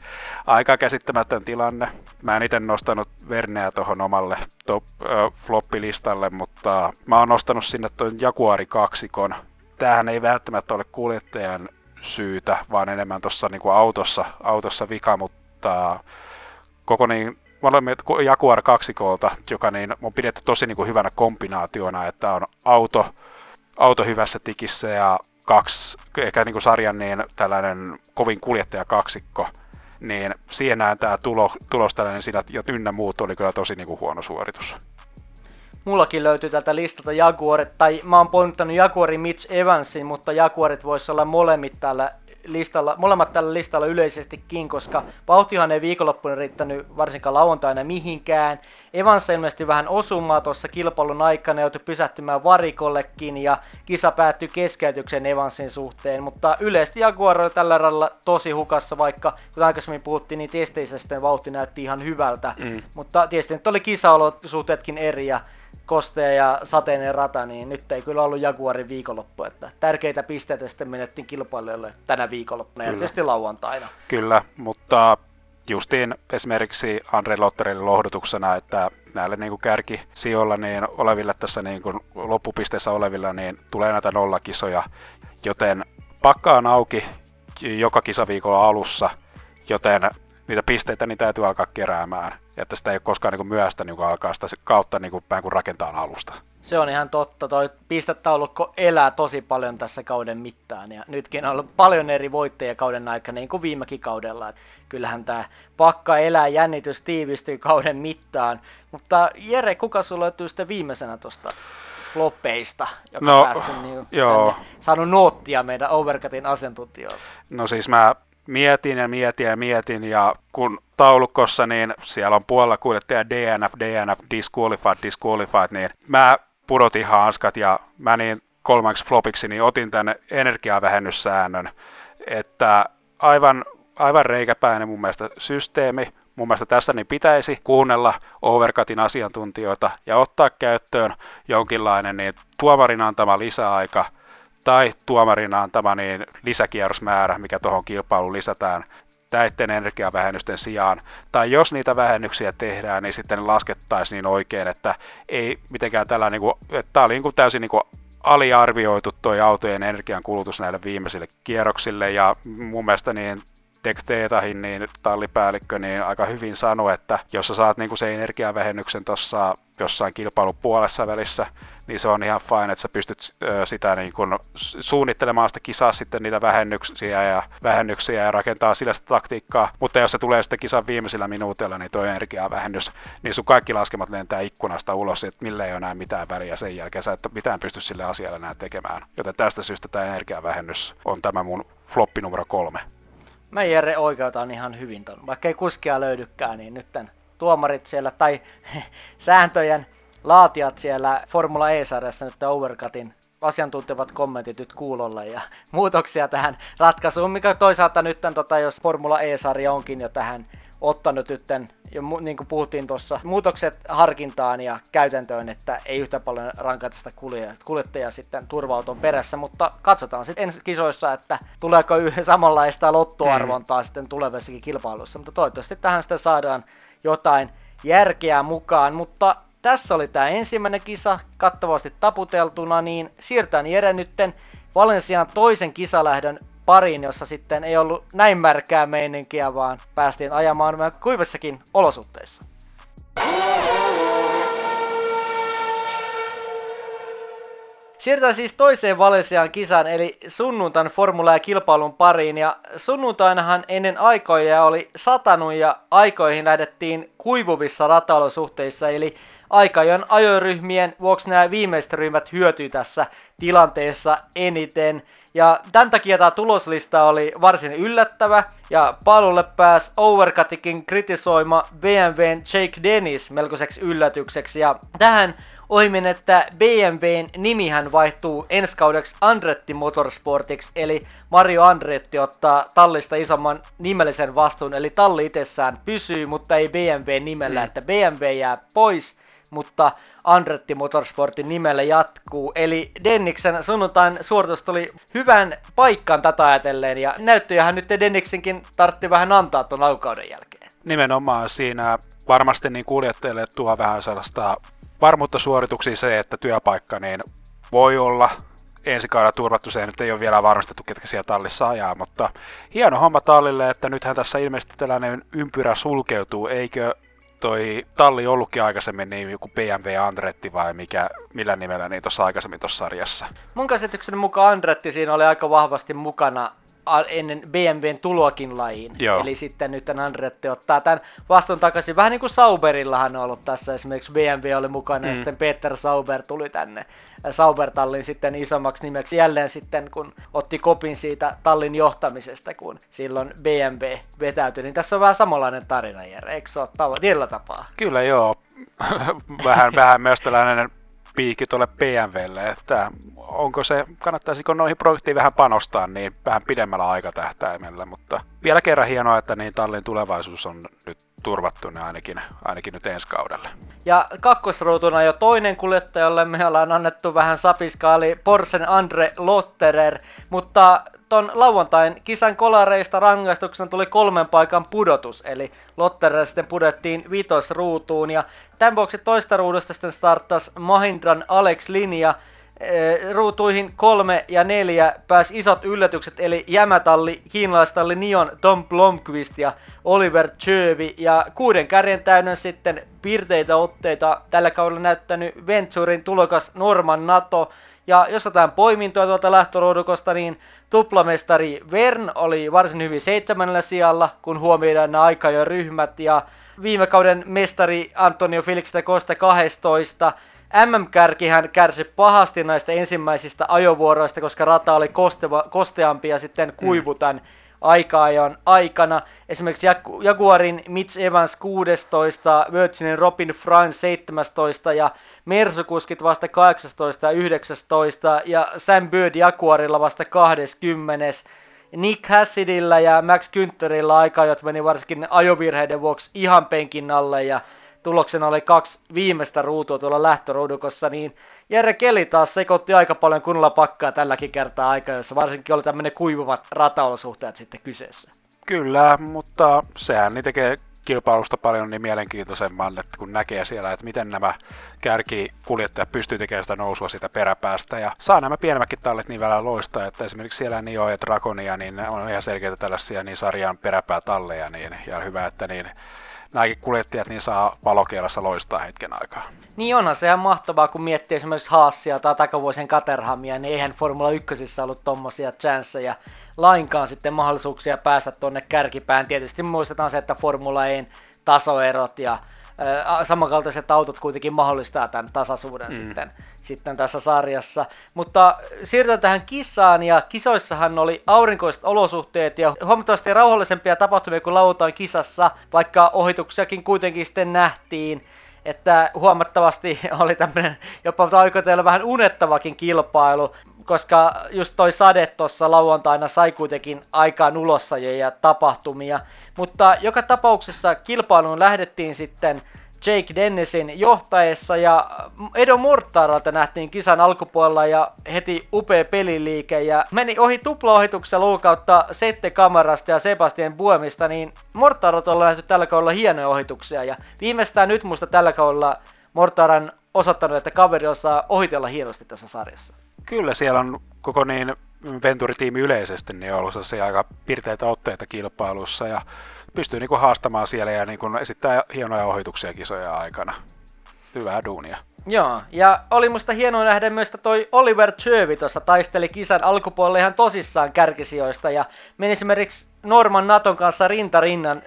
aika käsittämätön tilanne. Mä en itse nostanut Verneä tuohon omalle top, äh, floppilistalle, mutta mä oon nostanut sinne tuon Jaguari kaksikon. Tämähän ei välttämättä ole kuljettajan syytä, vaan enemmän tuossa niin autossa, autossa vika, mutta koko niin molemmat Jaguar kaksikolta, joka niin on pidetty tosi niin kuin hyvänä kombinaationa, että on auto, auto hyvässä tikissä ja kaksi, ehkä niin kuin sarjan niin tällainen kovin kuljettaja kaksikko, niin siihen näen tämä tulo, tulos tällainen siinä, ja ynnä muut oli kyllä tosi niin kuin huono suoritus. Mullakin löytyy tältä listalta Jaguarit, tai mä oon pointtanut Jaguari Mitch Evansin, mutta Jaguarit voisi olla molemmit täällä listalla, molemmat tällä listalla yleisestikin, koska vauhtihan ei viikonloppuna riittänyt varsinkaan lauantaina mihinkään. Evans ilmeisesti vähän osumaa tuossa kilpailun aikana, joutui pysähtymään varikollekin ja kisa päättyi keskeytyksen Evansin suhteen, mutta yleisesti Jaguar oli tällä radalla tosi hukassa, vaikka kuten aikaisemmin puhuttiin, niin testeissä sitten vauhti näytti ihan hyvältä, mm. mutta tietysti nyt oli kisaolosuhteetkin eri ja kostea ja sateinen rata, niin nyt ei kyllä ollut Jaguarin viikonloppu, että tärkeitä pisteitä sitten menettiin kilpailijoille tänä viikonloppuna, ja tietysti lauantaina. Kyllä, mutta justiin esimerkiksi Andre Lotterille lohdutuksena, että näille niin kuin kärkisijoilla niin oleville tässä niin kuin loppupisteessä olevilla niin tulee näitä nollakisoja, joten pakka on auki joka kisaviikolla alussa, joten niitä pisteitä niin täytyy alkaa keräämään. Ja että sitä ei ole koskaan niin kuin myöstä niin kuin alkaa sitä kautta niin kuin päin kuin rakentaa alusta. Se on ihan totta. Toi pistetaulukko elää tosi paljon tässä kauden mittaan. Ja nytkin on ollut paljon eri voittajia kauden aikana, niin kuin viimekin kaudella. Kyllähän tämä pakka elää, jännitys tiivistyy kauden mittaan. Mutta Jere, kuka sulla löytyy sitten viimeisenä tuosta floppeista, joka no, päästy niin joo. saanut noottia meidän Overcutin asiantuntijoilta? No siis mä mietin ja mietin ja mietin ja kun taulukossa niin siellä on puolella kuljettaja DNF, DNF, disqualified, disqualified, niin mä pudotin hanskat ja mä niin kolmanneksi flopiksi niin otin tänne energiavähennyssäännön, että aivan, aivan reikäpäinen mun mielestä systeemi, mun mielestä tässä niin pitäisi kuunnella Overcutin asiantuntijoita ja ottaa käyttöön jonkinlainen niin tuomarin antama lisäaika – tai tuomarin antama niin lisäkierrosmäärä, mikä tuohon kilpailuun lisätään näiden energiavähennysten sijaan. Tai jos niitä vähennyksiä tehdään, niin sitten laskettaisiin niin oikein, että ei mitenkään tällä, niin kuin, että tämä oli niin kuin täysin niin kuin aliarvioitu tuo autojen energian kulutus näille viimeisille kierroksille ja mun mielestä niin Tech niin tallipäällikkö niin aika hyvin sanoi, että jos sä saat niin kuin se energiavähennyksen tuossa jossain kilpailun puolessa välissä, niin se on ihan fine, että sä pystyt sitä niin kun suunnittelemaan sitä kisaa sitten niitä vähennyksiä ja vähennyksiä ja rakentaa sillä sitä taktiikkaa, mutta jos se tulee sitten kisan viimeisillä minuutilla, niin tuo energiavähennys, niin sun kaikki laskemat lentää ikkunasta ulos, että millä ei ole enää mitään väliä sen jälkeen, sä et mitään pysty sille asialle enää tekemään. Joten tästä syystä tämä energiavähennys on tämä mun floppi numero kolme. Mä Jere oikeutan ihan hyvin ton. Vaikka ei kuskia löydykään, niin nyt tuomarit siellä tai sääntöjen laatijat siellä Formula E-sarjassa nyt Overcutin asiantuntevat kommentit nyt kuulolle ja muutoksia tähän ratkaisuun, mikä toisaalta nyt, tota, jos Formula E-sarja onkin jo tähän ottanut nyt, jo niin kuin puhuttiin tuossa, muutokset harkintaan ja käytäntöön, että ei yhtä paljon rankata sitä kuljettajaa sitten turvauton perässä, mutta katsotaan sitten ensi kisoissa, että tuleeko samanlaista lottoarvontaa mm. sitten tulevissakin kilpailuissa, mutta toivottavasti tähän sitten saadaan jotain järkeä mukaan, mutta tässä oli tämä ensimmäinen kisa kattavasti taputeltuna, niin siirtään Jere nytten Valensian toisen kisalähdön pariin, jossa sitten ei ollut näin märkää meininkiä, vaan päästiin ajamaan kuivassakin olosuhteissa. Siirrytään siis toiseen Valensian kisaan, eli sunnuntain formula ja kilpailun pariin. Ja sunnuntainahan ennen aikoja oli satanut ja aikoihin lähdettiin kuivuvissa rataolosuhteissa, eli aikajan ajoryhmien vuoksi nämä viimeiset ryhmät hyötyy tässä tilanteessa eniten. Ja tämän takia tämä tuloslista oli varsin yllättävä, ja palulle pääsi Overcutikin kritisoima BMWn Jake Dennis melkoiseksi yllätykseksi, ja tähän ohimin, että BMWn nimihän vaihtuu ensi kaudeksi Andretti Motorsportiksi, eli Mario Andretti ottaa tallista isomman nimellisen vastuun, eli talli itsessään pysyy, mutta ei BMW nimellä, mm. että BMW jää pois, mutta Andretti Motorsportin nimellä jatkuu. Eli Denniksen sunnuntain suoritus tuli hyvän paikkaan tätä ajatellen, ja näyttöjähän nyt Denniksenkin tartti vähän antaa tuon alkauden jälkeen. Nimenomaan siinä varmasti niin kuljettajille tuo vähän sellaista varmuutta suorituksiin se, että työpaikka niin voi olla ensi kaudella turvattu, se nyt ei ole vielä varmistettu, ketkä siellä tallissa ajaa, mutta hieno homma tallille, että nythän tässä ilmeisesti tällainen ympyrä sulkeutuu, eikö toi talli ollutkin aikaisemmin niin joku BMW Andretti vai mikä, millä nimellä niin tuossa aikaisemmin tuossa sarjassa? Mun käsityksen mukaan Andretti siinä oli aika vahvasti mukana ennen BMWn tuloakin lajiin. Joo. Eli sitten nyt Andretti ottaa tämän vastuun takaisin. Vähän niin kuin Sauberillahan on ollut tässä. Esimerkiksi BMW oli mukana mm. ja sitten Peter Sauber tuli tänne Sauber-tallin sitten isommaksi nimeksi jälleen sitten, kun otti kopin siitä tallin johtamisesta, kun silloin BMW vetäytyi. Niin tässä on vähän samanlainen tarina, Jere. Eikö se ole tava- tapaa? Kyllä joo. vähän, vähän myös tällainen piikki tuolle BMWlle, että onko se, kannattaisiko noihin projektiin vähän panostaa niin vähän pidemmällä aikatähtäimellä, mutta vielä kerran hienoa, että niin tallin tulevaisuus on nyt turvattu ne ainakin, ainakin nyt ensi kaudelle. Ja kakkosruutuna jo toinen kuljettaja, jolle me ollaan annettu vähän sapiskaa, oli Porsen Andre Lotterer, mutta ton lauantain kisan kolareista rangaistuksena tuli kolmen paikan pudotus, eli Lotterer sitten pudettiin vitosruutuun, ja tämän vuoksi toista ruudusta sitten starttas Mahindran Alex Linja, ruutuihin kolme ja neljä pääsi isot yllätykset, eli jämätalli, kiinalaistalli Nion, Tom Blomqvist ja Oliver Tjövi. Ja kuuden kärjen täynnä sitten piirteitä otteita tällä kaudella näyttänyt Venturin tulokas Norman Nato. Ja jos otetaan poimintoa tuolta lähtöruudukosta, niin tuplamestari Vern oli varsin hyvin seitsemännellä sijalla, kun huomioidaan nämä aika ja ryhmät. Ja viime kauden mestari Antonio Felix de Costa 12 MM-kärkihän kärsi pahasti näistä ensimmäisistä ajovuoroista, koska rata oli kosteva, kosteampi ja sitten kuivu tämän mm. aika-ajan aikana. Esimerkiksi Jaguarin Mitch Evans 16, Virginin Robin Franz 17 ja Mersukuskit vasta 18 ja 19 ja Sam Bird Jaguarilla vasta 20. Nick Hassidillä ja Max Güntherillä aika meni varsinkin ajovirheiden vuoksi ihan penkin alle ja tuloksena oli kaksi viimeistä ruutua tuolla lähtöruudukossa, niin Jere Keli taas sekoitti aika paljon kunnolla pakkaa tälläkin kertaa aika, jossa varsinkin oli tämmöinen kuivuvat rataolosuhteet sitten kyseessä. Kyllä, mutta sehän niin tekee kilpailusta paljon niin mielenkiintoisemman, että kun näkee siellä, että miten nämä kärkikuljettajat pystyy tekemään sitä nousua sitä peräpäästä. Ja saa nämä pienemmätkin tallit niin välillä loistaa, että esimerkiksi siellä Nio ja Dragonia, niin on ihan selkeitä tällaisia niin sarjan peräpäätalleja, niin ja hyvä, että niin nämäkin kuljettajat niin saa valokielessä loistaa hetken aikaa. Niin onhan se ihan mahtavaa, kun miettii esimerkiksi Haassia tai takavuosien Caterhamia, niin eihän Formula 1 ollut tommosia chanceja lainkaan sitten mahdollisuuksia päästä tuonne kärkipään. Tietysti muistetaan se, että Formula E tasoerot ja samankaltaiset autot kuitenkin mahdollistaa tämän tasaisuuden mm. sitten, sitten tässä sarjassa. Mutta siirrytään tähän kisaan, ja kisoissahan oli aurinkoiset olosuhteet ja huomattavasti rauhallisempia tapahtumia kuin lauantain kisassa, vaikka ohituksiakin kuitenkin sitten nähtiin että huomattavasti oli tämmöinen jopa aikoitella vähän unettavakin kilpailu koska just toi sade tuossa lauantaina sai kuitenkin aikaan ja tapahtumia. Mutta joka tapauksessa kilpailuun lähdettiin sitten Jake Dennisin johtaessa ja Edo Mortaralta nähtiin kisan alkupuolella ja heti upea peliliike ja meni ohi tuplaohituksessa luukautta Sette Kamarasta ja Sebastian Buemista, niin Mortarat on nähty tällä kaudella hienoja ohituksia ja viimeistään nyt musta tällä kaudella Mortaran osoittanut, että kaveri osaa ohitella hienosti tässä sarjassa. Kyllä, siellä on koko niin Venturi-tiimi yleisesti niin on ollut aika pirteitä otteita kilpailussa ja pystyy niin kuin haastamaan siellä ja niin kuin esittää hienoja ohituksia kisoja aikana. Hyvää duunia. Joo, ja oli musta hienoa nähdä myös, että toi Oliver Tjövi tuossa taisteli kisan alkupuolella ihan tosissaan kärkisijoista ja meni esimerkiksi Norman Naton kanssa rintarinnan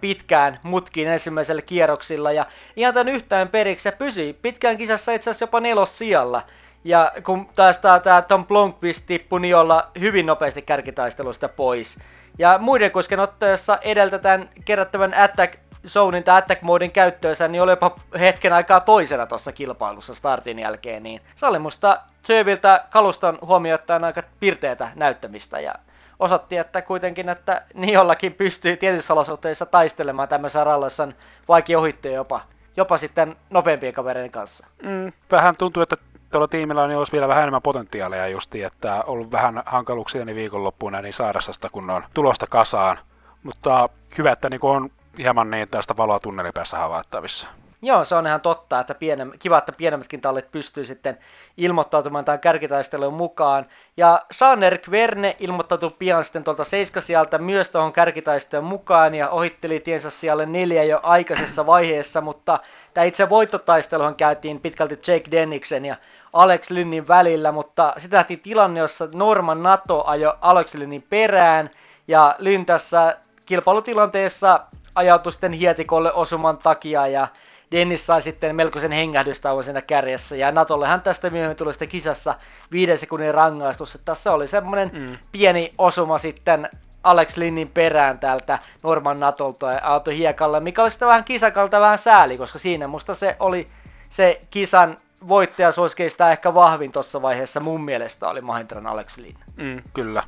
pitkään mutkiin ensimmäisellä kierroksilla ja ihan tämän yhtään periksi ja pysyi pitkään kisassa itse asiassa jopa nelos sijalla. Ja kun taas tämä Tom Blomqvist tippui niin olla hyvin nopeasti kärkitaistelusta pois. Ja muiden kusken otteessa edeltetään kerättävän attack zonein tai attack modin käyttöönsä, niin oli jopa hetken aikaa toisena tuossa kilpailussa startin jälkeen, niin se oli musta Töviltä kaluston huomioittaen aika pirteetä näyttämistä ja osoitti, että kuitenkin, että niin jollakin pystyy tietyissä olosuhteissa taistelemaan tämmöisessä ralloissa vaikea ohittaa jopa jopa sitten nopeampien kavereiden kanssa. Mm, vähän tuntuu, että tuolla tiimillä niin olisi vielä vähän enemmän potentiaalia justi, että on ollut vähän hankaluuksia niin viikonloppuun niin Saarassasta, kun on tulosta kasaan. Mutta hyvä, että niin on hieman niin tästä valoa tunnelipäässä havaittavissa. Joo, se on ihan totta, että pienem, kiva, että pienemmätkin tallit pystyy sitten ilmoittautumaan tämän kärkitaisteluun mukaan. Ja Jean-Eric Verne ilmoittautui pian sitten tuolta seiskasijalta myös tuohon kärkitaisteluun mukaan ja ohitteli tiensä siellä neljä jo aikaisessa vaiheessa, mutta tämä itse voittotaisteluhan käytiin pitkälti Jake Denniksen ja Alex Lynnin välillä, mutta sitten lähti tilanne, jossa Norman Nato ajoi Alex Lynnin perään ja Lynn tässä kilpailutilanteessa ajautui sitten hietikolle osuman takia ja Dennis sai sitten melkoisen hengähdystauon siinä kärjessä, ja Natollehan tästä myöhemmin tuli sitten kisassa viiden sekunnin rangaistus, että tässä oli semmoinen mm. pieni osuma sitten Alex Linnin perään täältä Norman Natolta ja auto hiekalle, mikä oli sitten vähän kisakalta vähän sääli, koska siinä musta se oli se kisan voittajasuoskeista ehkä vahvin tuossa vaiheessa mun mielestä oli Mahindran Alex Lin. Mm, kyllä.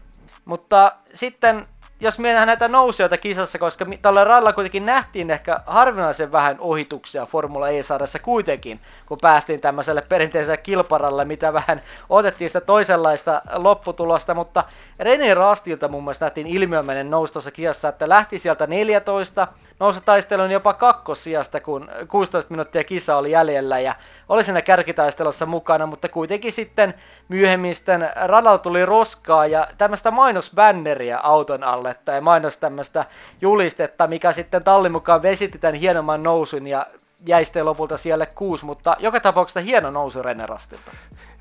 Mutta sitten jos mietitään näitä nousijoita kisassa, koska tällä radalla kuitenkin nähtiin ehkä harvinaisen vähän ohituksia Formula E-sarjassa kuitenkin, kun päästiin tämmöiselle perinteiselle kilparalle, mitä vähän otettiin sitä toisenlaista lopputulosta, mutta René Rastilta mun mielestä nähtiin ilmiömäinen nousi tuossa kisassa, että lähti sieltä 14, nousi taistelun jopa kakkosijasta, kun 16 minuuttia kisa oli jäljellä ja oli siinä kärkitaistelussa mukana, mutta kuitenkin sitten myöhemmin sitten radalla tuli roskaa ja tämmöistä mainosbänneriä auton alle tai mainos tämmöistä julistetta, mikä sitten tallin mukaan vesitti tämän hienomman nousun ja jäi sitten lopulta siellä kuusi, mutta joka tapauksessa hieno nousu René Rastilta.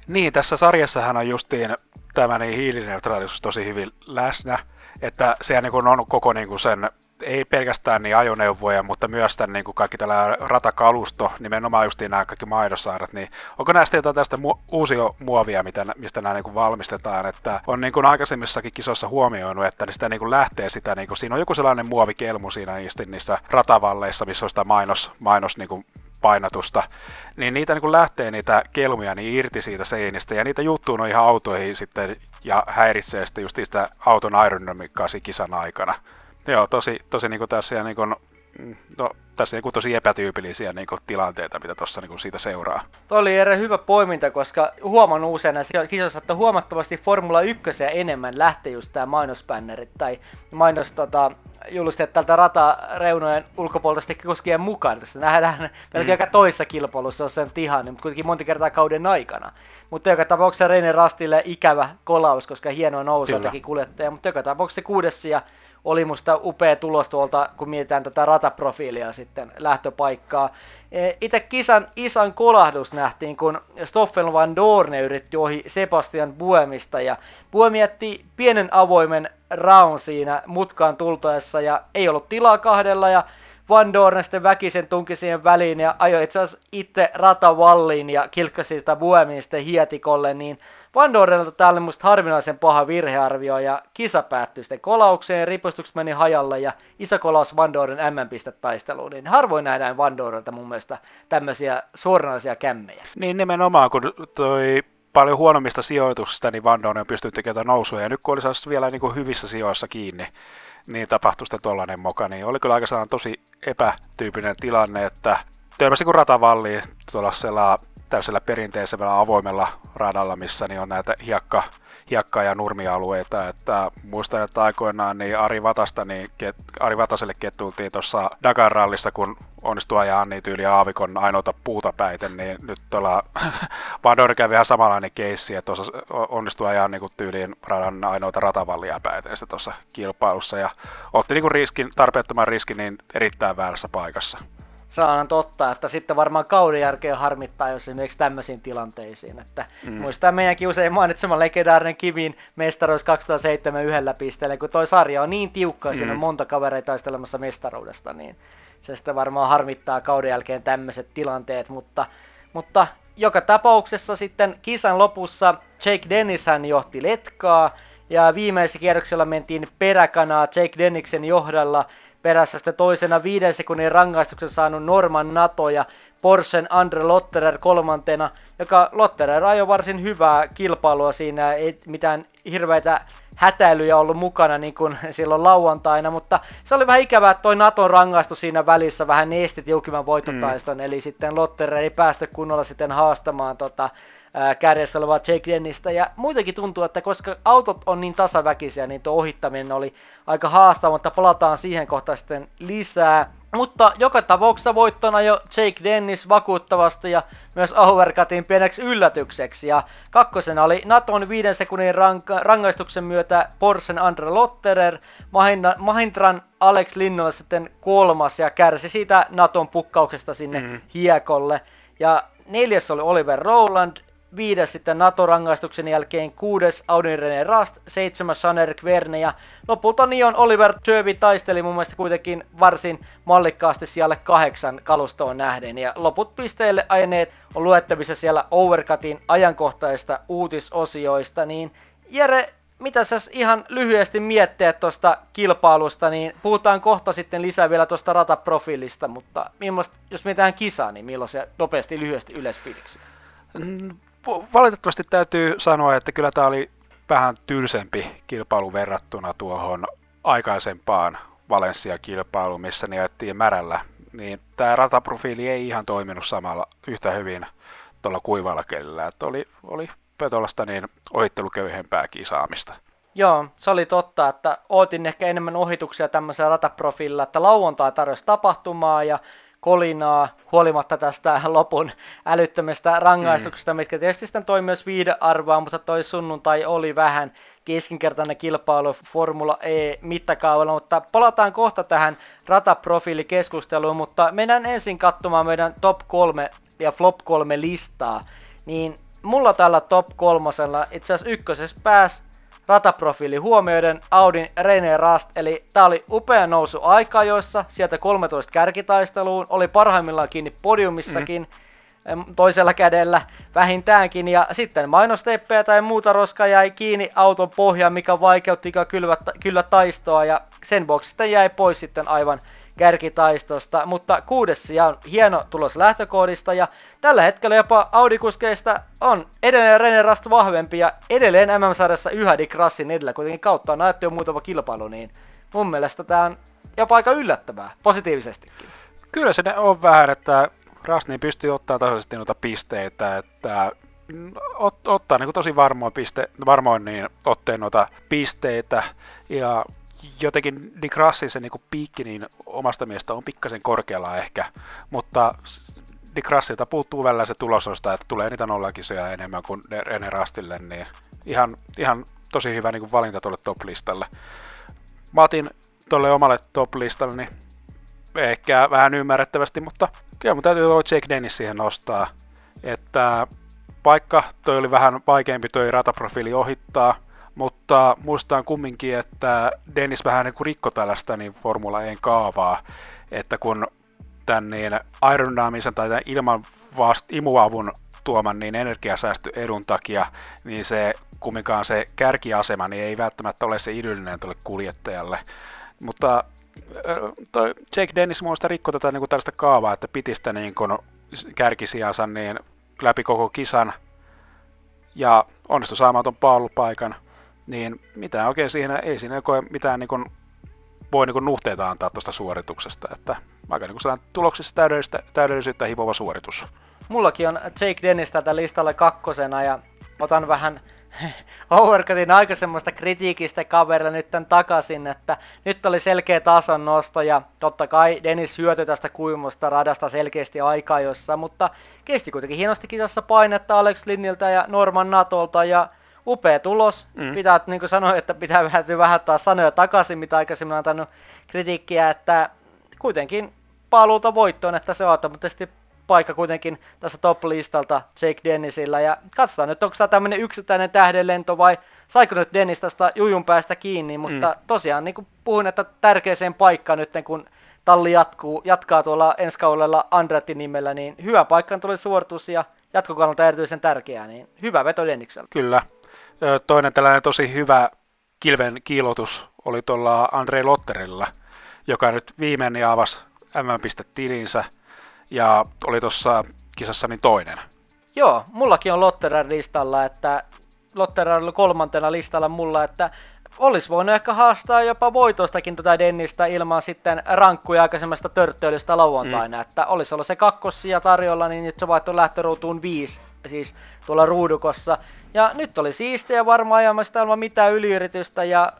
Niin, tässä sarjassahan on justiin tämä niin hiilineutraalisuus tosi hyvin läsnä, että se niin on koko niin kuin sen ei pelkästään niin ajoneuvoja, mutta myös tämän niin kuin kaikki tällä ratakalusto, nimenomaan just nämä kaikki maidossaarat, niin onko näistä jotain tästä mu- uusia muovia, mitä, mistä nämä niin kuin valmistetaan, että on niin kuin aikaisemmissakin kisoissa huomioinut, että sitä niin kuin lähtee sitä, niin kuin, siinä on joku sellainen muovikelmu siinä niistä, niissä ratavalleissa, missä on sitä mainos, mainos niin kuin painatusta, niin niitä niin kuin lähtee niitä kelmuja niin irti siitä seinistä, ja niitä juttuu noihin autoihin sitten, ja häiritsee sitten just sitä auton aerodynamiikkaa kisan aikana. Joo, tosi, tosi niin kuin tässä, niin kuin, mm, no, tässä niin tosi epätyypillisiä niin kuin, tilanteita, mitä tuossa niin siitä seuraa. Tuo oli eri hyvä poiminta, koska huomannut usein näissä kisoissa, että huomattavasti Formula 1 enemmän lähtee just tämä mainosbännerit tai mainos tota, julisteet tältä ratareunojen ulkopuolelta sitten kuskien mukaan. Tästä nähdään mm. aika toisessa kilpailussa on sen tihan, mutta kuitenkin monta kertaa kauden aikana. Mutta joka tapauksessa Reine Rastille ikävä kolaus, koska hienoa nousua teki kuljettaja, mutta joka tapauksessa kuudes ja oli musta upea tulos tuolta, kun mietitään tätä rataprofiilia sitten lähtöpaikkaa. E, Itse kisan isan kolahdus nähtiin, kun Stoffel van Dorne yritti ohi Sebastian Buemista ja Buemi jätti pienen avoimen raun siinä mutkaan tultaessa ja ei ollut tilaa kahdella ja Van Dorn sitten väkisen tunki siihen väliin ja ajoi itse asiassa itse ratavalliin ja kilkkasi sitä Buemin sitten hietikolle, niin Van Dornelta täällä musta harvinaisen paha virhearvio ja kisa päättyi sitten kolaukseen, ripustukset meni hajalle ja iso kolaus Van Dornen M-pistetaisteluun, niin harvoin nähdään Van Dornelta mun mielestä tämmöisiä suoranaisia kämmejä. Niin nimenomaan, kun toi paljon huonommista sijoituksista, niin Van Dorn pystyy tekemään nousuja, ja nyt kun olisi vielä niin kuin hyvissä sijoissa kiinni, niin tapahtui sitten tuollainen moka, niin oli kyllä aika tosi epätyypinen tilanne, että törmäsi kuin ratavalliin tuollaisella täysellä perinteisellä avoimella radalla, missä niin on näitä hiekka, hiekka- ja nurmialueita. Että muistan, että aikoinaan niin Ari, Vatasta, niin ket, Ari Vataselle kettuiltiin tuossa Dakar-rallissa, kun onnistui ajaa niin tyyli aavikon ainoita puuta päiten, niin nyt tuolla Vandor kävi ihan samanlainen keissi, että tuossa onnistui ajaa niin tyyliin radan ainoita ratavallia päiten tuossa kilpailussa ja otti niin riskin, tarpeettoman riskin niin erittäin väärässä paikassa se on totta, että sitten varmaan kauden jälkeen harmittaa, jos esimerkiksi tämmöisiin tilanteisiin. Että mm. Muistaa meidänkin usein mainitsema legendaarinen Kivin mestaruus 2007 yhdellä pisteellä, kun toi sarja on niin tiukka, mm. siinä on monta kavereita taistelemassa mestaruudesta, niin se sitten varmaan harmittaa kauden jälkeen tämmöiset tilanteet, mutta, mutta joka tapauksessa sitten kisan lopussa Jake Dennis hän johti letkaa, ja viimeisellä kierroksella mentiin peräkanaa Jake Denniksen johdalla, perässä sitten toisena viiden sekunnin rangaistuksen saanut Norman Nato ja Porschen Andre Lotterer kolmantena, joka Lotterer ajoi varsin hyvää kilpailua siinä, ei mitään hirveitä hätäilyjä ollut mukana niin kuin silloin lauantaina, mutta se oli vähän ikävää, että toi Naton rangaistus siinä välissä vähän esti tiukimman voittotaiston, mm. eli sitten Lotterer ei päästä kunnolla sitten haastamaan tota, kärjessä olevaa Jake Dennistä. Ja muutenkin tuntuu, että koska autot on niin tasaväkisiä, niin tuo ohittaminen oli aika haastava, mutta palataan siihen kohtaan sitten lisää. Mutta joka tapauksessa voittona jo Jake Dennis vakuuttavasti ja myös Overcutin pieneksi yllätykseksi. Ja kakkosena oli Naton viiden sekunnin ranka- rangaistuksen myötä Porschen Andre Lotterer, Mahindran Alex Linnolle sitten kolmas ja kärsi siitä Naton pukkauksesta sinne mm. hiekolle. Ja neljäs oli Oliver Rowland, viides sitten NATO-rangaistuksen jälkeen, kuudes Audin René Rast, seitsemäs Saner Kverne ja lopulta Nion Oliver Tjövi taisteli mun mielestä kuitenkin varsin mallikkaasti siellä kahdeksan kalustoon nähden ja loput pisteille aineet on luettavissa siellä Overcutin ajankohtaista uutisosioista, niin Jere, mitä sä ihan lyhyesti miettiä tuosta kilpailusta, niin puhutaan kohta sitten lisää vielä tuosta rataprofiilista, mutta jos mietitään kisaa, niin milloin se nopeasti lyhyesti yleisfiiliksi? Valitettavasti täytyy sanoa, että kyllä tämä oli vähän tylsempi kilpailu verrattuna tuohon aikaisempaan Valencia-kilpailuun, missä ne jättiin märällä. Niin tämä rataprofiili ei ihan toiminut samalla yhtä hyvin tuolla kuivalla kelillä. Että oli, oli Petolasta niin ohitteluköyhempää kisaamista. Joo, se oli totta, että ootin ehkä enemmän ohituksia tämmöisellä rataprofiililla, että lauantai tarjosi tapahtumaa ja kolinaa huolimatta tästä lopun älyttömästä rangaistuksesta, mm. mitkä tietysti sitten toi myös arvoa, mutta toi sunnuntai oli vähän keskinkertainen kilpailu Formula E mittakaavalla, mutta palataan kohta tähän rataprofiilikeskusteluun, mutta mennään ensin katsomaan meidän top 3 ja flop 3 listaa, niin mulla tällä top kolmosella itse asiassa ykkösessä pääsi rataprofiili huomioiden Audin René Rast, eli tää oli upea nousu aikajoissa, sieltä 13 kärkitaisteluun, oli parhaimmillaan kiinni podiumissakin, mm-hmm. toisella kädellä vähintäänkin, ja sitten mainosteppejä tai muuta roskaa jäi kiinni auton pohjaan, mikä vaikeutti kyllä, kyllä taistoa, ja sen vuoksi sitten jäi pois sitten aivan kärkitaistosta, mutta kuudes sija on hieno tulos lähtökoodista ja tällä hetkellä jopa Audi-kuskeista on edelleen René Rast vahvempi ja edelleen MM-sarjassa yhä Dick Rassin edellä, kuitenkin kautta on näytty jo muutama kilpailu, niin mun mielestä tämä on jopa aika yllättävää, positiivisestikin. Kyllä se on vähän, että Rast niin pystyy ottaa tasaisesti noita pisteitä, että ot, ottaa niin tosi varmoin, piste, varmoin niin otteen noita pisteitä ja jotenkin Nick Rassin se niinku piikki niin omasta mielestä on pikkasen korkealla ehkä, mutta Nick Rassilta puuttuu välillä se tulososta, että tulee niitä nollakisoja enemmän kuin René Rastille, niin ihan, ihan tosi hyvä niin valinta tuolle top-listalle. Mä otin tuolle omalle top-listalle, niin ehkä vähän ymmärrettävästi, mutta kyllä mun täytyy tuo Jake Dennis siihen nostaa, että paikka toi oli vähän vaikeampi toi rataprofiili ohittaa, mutta muistan kumminkin, että Dennis vähän niin kuin rikko tällaista niin Formula E kaavaa, että kun tämän niin aerodynaamisen tai tämän ilman vast, imuavun tuoman niin energiasäästöedun takia, niin se kumminkaan se kärkiasema niin ei välttämättä ole se idyllinen tuolle kuljettajalle. Mutta toi Jake Dennis muista rikko tätä niin kuin tällaista kaavaa, että piti sitä niin kuin kärkisijansa niin läpi koko kisan ja onnistui saamaan tuon pallupaikan niin mitä oikein siinä, ei siinä koe mitään niin kuin, voi niin kuin nuhteita antaa tuosta suorituksesta, että aika niin kuin tuloksissa täydellisyyttä hipova suoritus. Mullakin on Jake Dennis tätä listalla kakkosena ja otan vähän Overcutin aika semmoista kritiikistä kaverilla nyt tämän takaisin, että nyt oli selkeä tason nosto ja totta kai Dennis hyötyi tästä kuimusta radasta selkeästi aikaa jossa, mutta kesti kuitenkin hienosti kisassa painetta Alex Linniltä ja Norman Natolta ja upea tulos. Mm. Pitää, niin kuin sanoin, että pitää vähän, vähän taas sanoja takaisin, mitä aikaisemmin on antanut kritiikkiä, että kuitenkin paluuta voittoon, että se on automaattisesti paikka kuitenkin tässä top-listalta Jake Dennisillä. Ja katsotaan nyt, onko tämä tämmöinen yksittäinen tähdenlento vai saiko nyt Dennis tästä jujun päästä kiinni, mutta mm. tosiaan niin kuin puhuin, että tärkeäseen paikkaan nyt, kun talli jatkuu, jatkaa tuolla ensi kaudella Andretin nimellä, niin hyvä paikkaan tuli suoritus ja jatkokannalta erityisen tärkeää, niin hyvä veto Denniksellä. Kyllä, Toinen tällainen tosi hyvä kilven kiilotus oli tuolla Andre Lotterilla, joka nyt viimein avasi M-pistetilinsä ja oli tuossa kisassa niin toinen. Joo, mullakin on Lotterer listalla, että Lotterer oli kolmantena listalla mulla, että olisi voinut ehkä haastaa jopa voitostakin tuota Dennistä ilman sitten rankkuja aikaisemmasta törttöilystä lauantaina, mm. että olisi ollut se kakkossia tarjolla, niin nyt se vaihtoi lähtöruutuun viisi, siis tuolla ruudukossa. Ja nyt oli siistiä varmaan ajamasta ilman mitään yliyritystä ja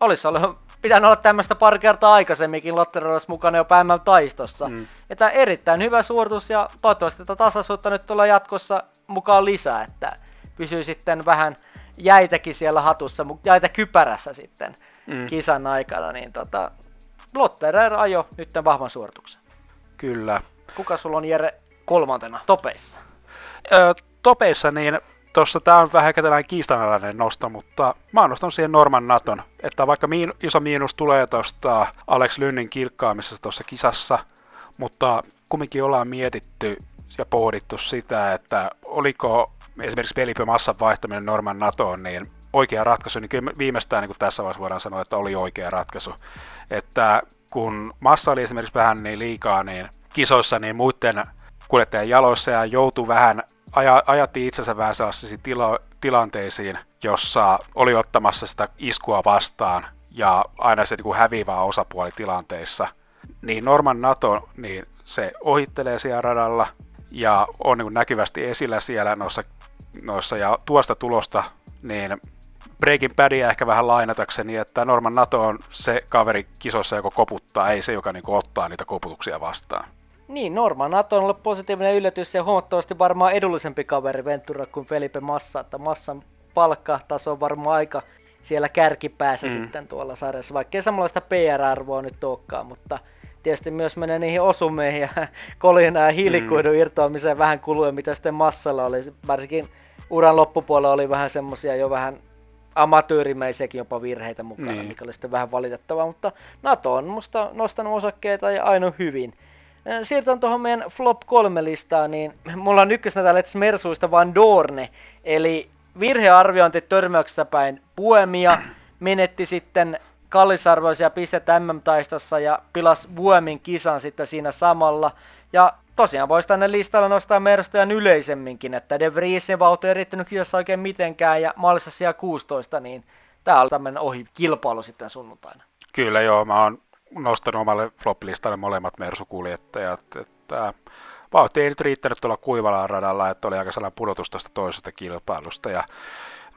olisi ollut pitänyt olla tämmöistä pari kertaa aikaisemminkin Lottereros mukana jo päivän taistossa. Mm. Että erittäin hyvä suoritus ja toivottavasti tätä tasaisuutta nyt tulee jatkossa mukaan lisää, että pysyy sitten vähän jäitäkin siellä hatussa, jäitä kypärässä sitten mm. kisan aikana, niin tota, Lotterer ajo nyt vahvan suorituksen. Kyllä. Kuka sulla on Jere kolmantena topeissa? Öö, topeissa niin Tuossa tämä on vähän tällainen kiistanalainen nosto, mutta mä nostan siihen Norman Naton, että vaikka miin, iso miinus tulee tuosta Alex Lynnin kilkkaamisesta tuossa kisassa, mutta kumminkin ollaan mietitty ja pohdittu sitä, että oliko esimerkiksi Felipe Massan vaihtaminen Norman Natoon niin oikea ratkaisu, niin kyllä viimeistään niin kuin tässä vaiheessa voidaan sanoa, että oli oikea ratkaisu. Että kun Massa oli esimerkiksi vähän niin liikaa niin kisoissa, niin muiden kuljettajan jaloissa ja joutui vähän aja, ajatti itsensä vähän sellaisiin tila, tilanteisiin, jossa oli ottamassa sitä iskua vastaan ja aina se niin kuin osapuoli tilanteissa. Niin Norman Nato, niin se ohittelee siellä radalla ja on niin näkyvästi esillä siellä noissa, noissa ja tuosta tulosta niin Breaking Badia ehkä vähän lainatakseni, että Norman Nato on se kaveri kisossa, joka koputtaa, ei se, joka niin kuin ottaa niitä koputuksia vastaan. Niin, Norman Nato on ollut positiivinen yllätys ja huomattavasti varmaan edullisempi kaveri Ventura kuin Felipe Massa, että Massan palkkataso on varmaan aika siellä kärkipäässä mm. sitten tuolla sarjassa, vaikkei samanlaista PR-arvoa nyt olekaan, mutta tietysti myös menee niihin osumeihin ja kolinaan ja hiilikuidun mm. irtoamiseen vähän kuluja, mitä sitten Massalla oli, varsinkin loppupuolella oli vähän semmosia jo vähän amatöörimäisiäkin jopa virheitä mukana, niin. mikä oli sitten vähän valitettavaa, mutta Nato on musta nostanut osakkeita ja aina hyvin. Siirrytään tuohon meidän Flop 3 listaan, niin mulla on ykkösenä täällä Mersuista Van Dorne, eli virhearviointi törmäyksestä päin Puemia menetti sitten kallisarvoisia pisteitä MM-taistossa ja pilas Vuemin kisan sitten siinä samalla. Ja tosiaan voisi tänne listalla nostaa Merstojan yleisemminkin, että De Vriesin vauhti ei riittänyt kisassa oikein mitenkään ja maalissa siellä 16, niin tää on tämmöinen ohi kilpailu sitten sunnuntaina. Kyllä joo, mä oon nostanut omalle floppilistalle molemmat Mersu-kuljettajat, että vauhti ei nyt riittänyt tuolla kuivalla radalla, että oli aika sellainen pudotus tästä toisesta kilpailusta, ja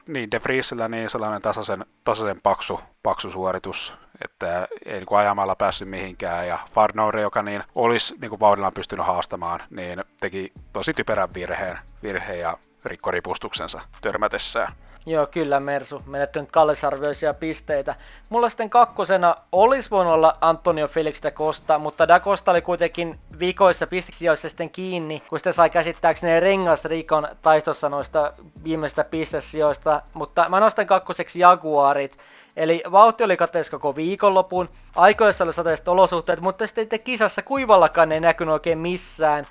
niin De Vriesillä niin sellainen tasaisen, tasaisen paksu, paksu suoritus, että ei niin kuin ajamalla päässyt mihinkään, ja Farnore, joka niin olisi niin kuin vauhdillaan pystynyt haastamaan, niin teki tosi typerän virheen, virheen ja rikkoripustuksensa törmätessään. Joo, kyllä Mersu, menettänyt kallisarvioisia pisteitä. Mulla sitten kakkosena olisi voinut olla Antonio Felix da Costa, mutta da Costa oli kuitenkin vikoissa pisteksijoissa sitten kiinni, kun sitten sai käsittääkseni rengasrikon taistossa noista viimeistä pistesijoista, mutta mä nostan kakkoseksi Jaguarit. Eli vauhti oli kateessa koko viikonlopun, aikoissa oli sateiset olosuhteet, mutta sitten kisassa kuivallakaan ei näkynyt oikein missään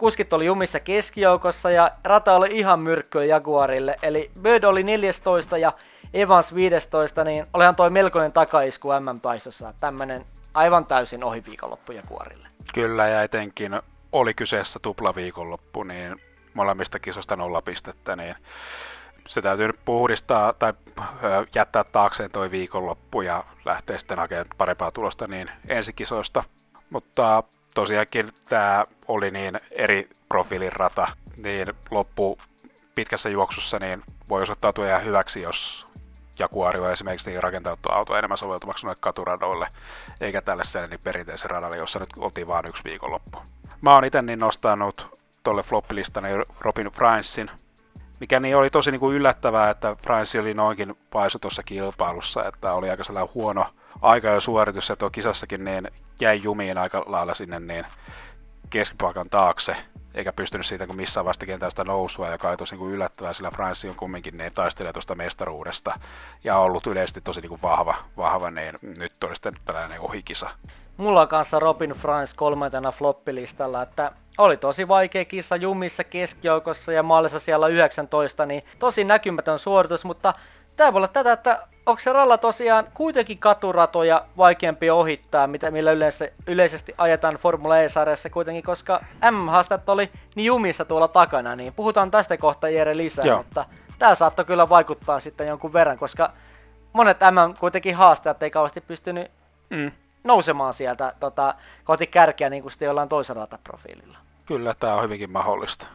kuskit oli jumissa keskijoukossa ja rata oli ihan myrkkyä Jaguarille. Eli Bird oli 14 ja Evans 15, niin olihan toi melkoinen takaisku MM-taistossa. Tämmönen aivan täysin ohi viikonloppu Jaguarille. Kyllä, ja etenkin oli kyseessä tupla viikonloppu, niin molemmista kisosta nolla pistettä, niin se täytyy nyt puhdistaa tai jättää taakseen toi viikonloppu ja lähteä sitten hakemaan parempaa tulosta niin ensikisoista. Mutta tosiaankin tämä oli niin eri profiilin rata, niin loppu pitkässä juoksussa niin voi osoittautua ihan hyväksi, jos Jaguari esimerkiksi niin rakentautu auto enemmän soveltuvaksi noille katuradoille, eikä tälle niin perinteisen radalle, jossa nyt oltiin vain yksi viikonloppu. Mä oon itse niin nostanut tuolle floppilistani Robin Francein, mikä niin oli tosi niin kuin yllättävää, että France oli noinkin paisu tuossa kilpailussa, että oli aika sellainen huono aika ja suoritus, ja tuo kisassakin niin jäi jumiin aika lailla sinne niin keskipaikan taakse, eikä pystynyt siitä kun missään vastakentästä nousua, joka oli tosi niin yllättävää, sillä France on kumminkin niin taistelee tuosta mestaruudesta ja on ollut yleisesti tosi niin kuin vahva, vahva, niin nyt oli sitten tällainen ohikisa. Mulla on kanssa Robin France kolmantena floppilistalla, että oli tosi vaikea kissa jumissa keskijoukossa ja maalissa siellä 19, niin tosi näkymätön suoritus, mutta tämä voi olla tätä, että onko se ralla tosiaan kuitenkin katuratoja vaikeampi ohittaa, mitä, millä yleensä, yleisesti ajetaan Formula E-sarjassa kuitenkin, koska M-haastat oli niin jumissa tuolla takana, niin puhutaan tästä kohta Jere lisää, Joo. mutta tämä saattoi kyllä vaikuttaa sitten jonkun verran, koska monet M kuitenkin haastajat ei kauheasti pystynyt mm. nousemaan sieltä tota, kohti kärkeä niin kuin sitten jollain toisella rataprofiililla. Kyllä, tämä on hyvinkin mahdollista.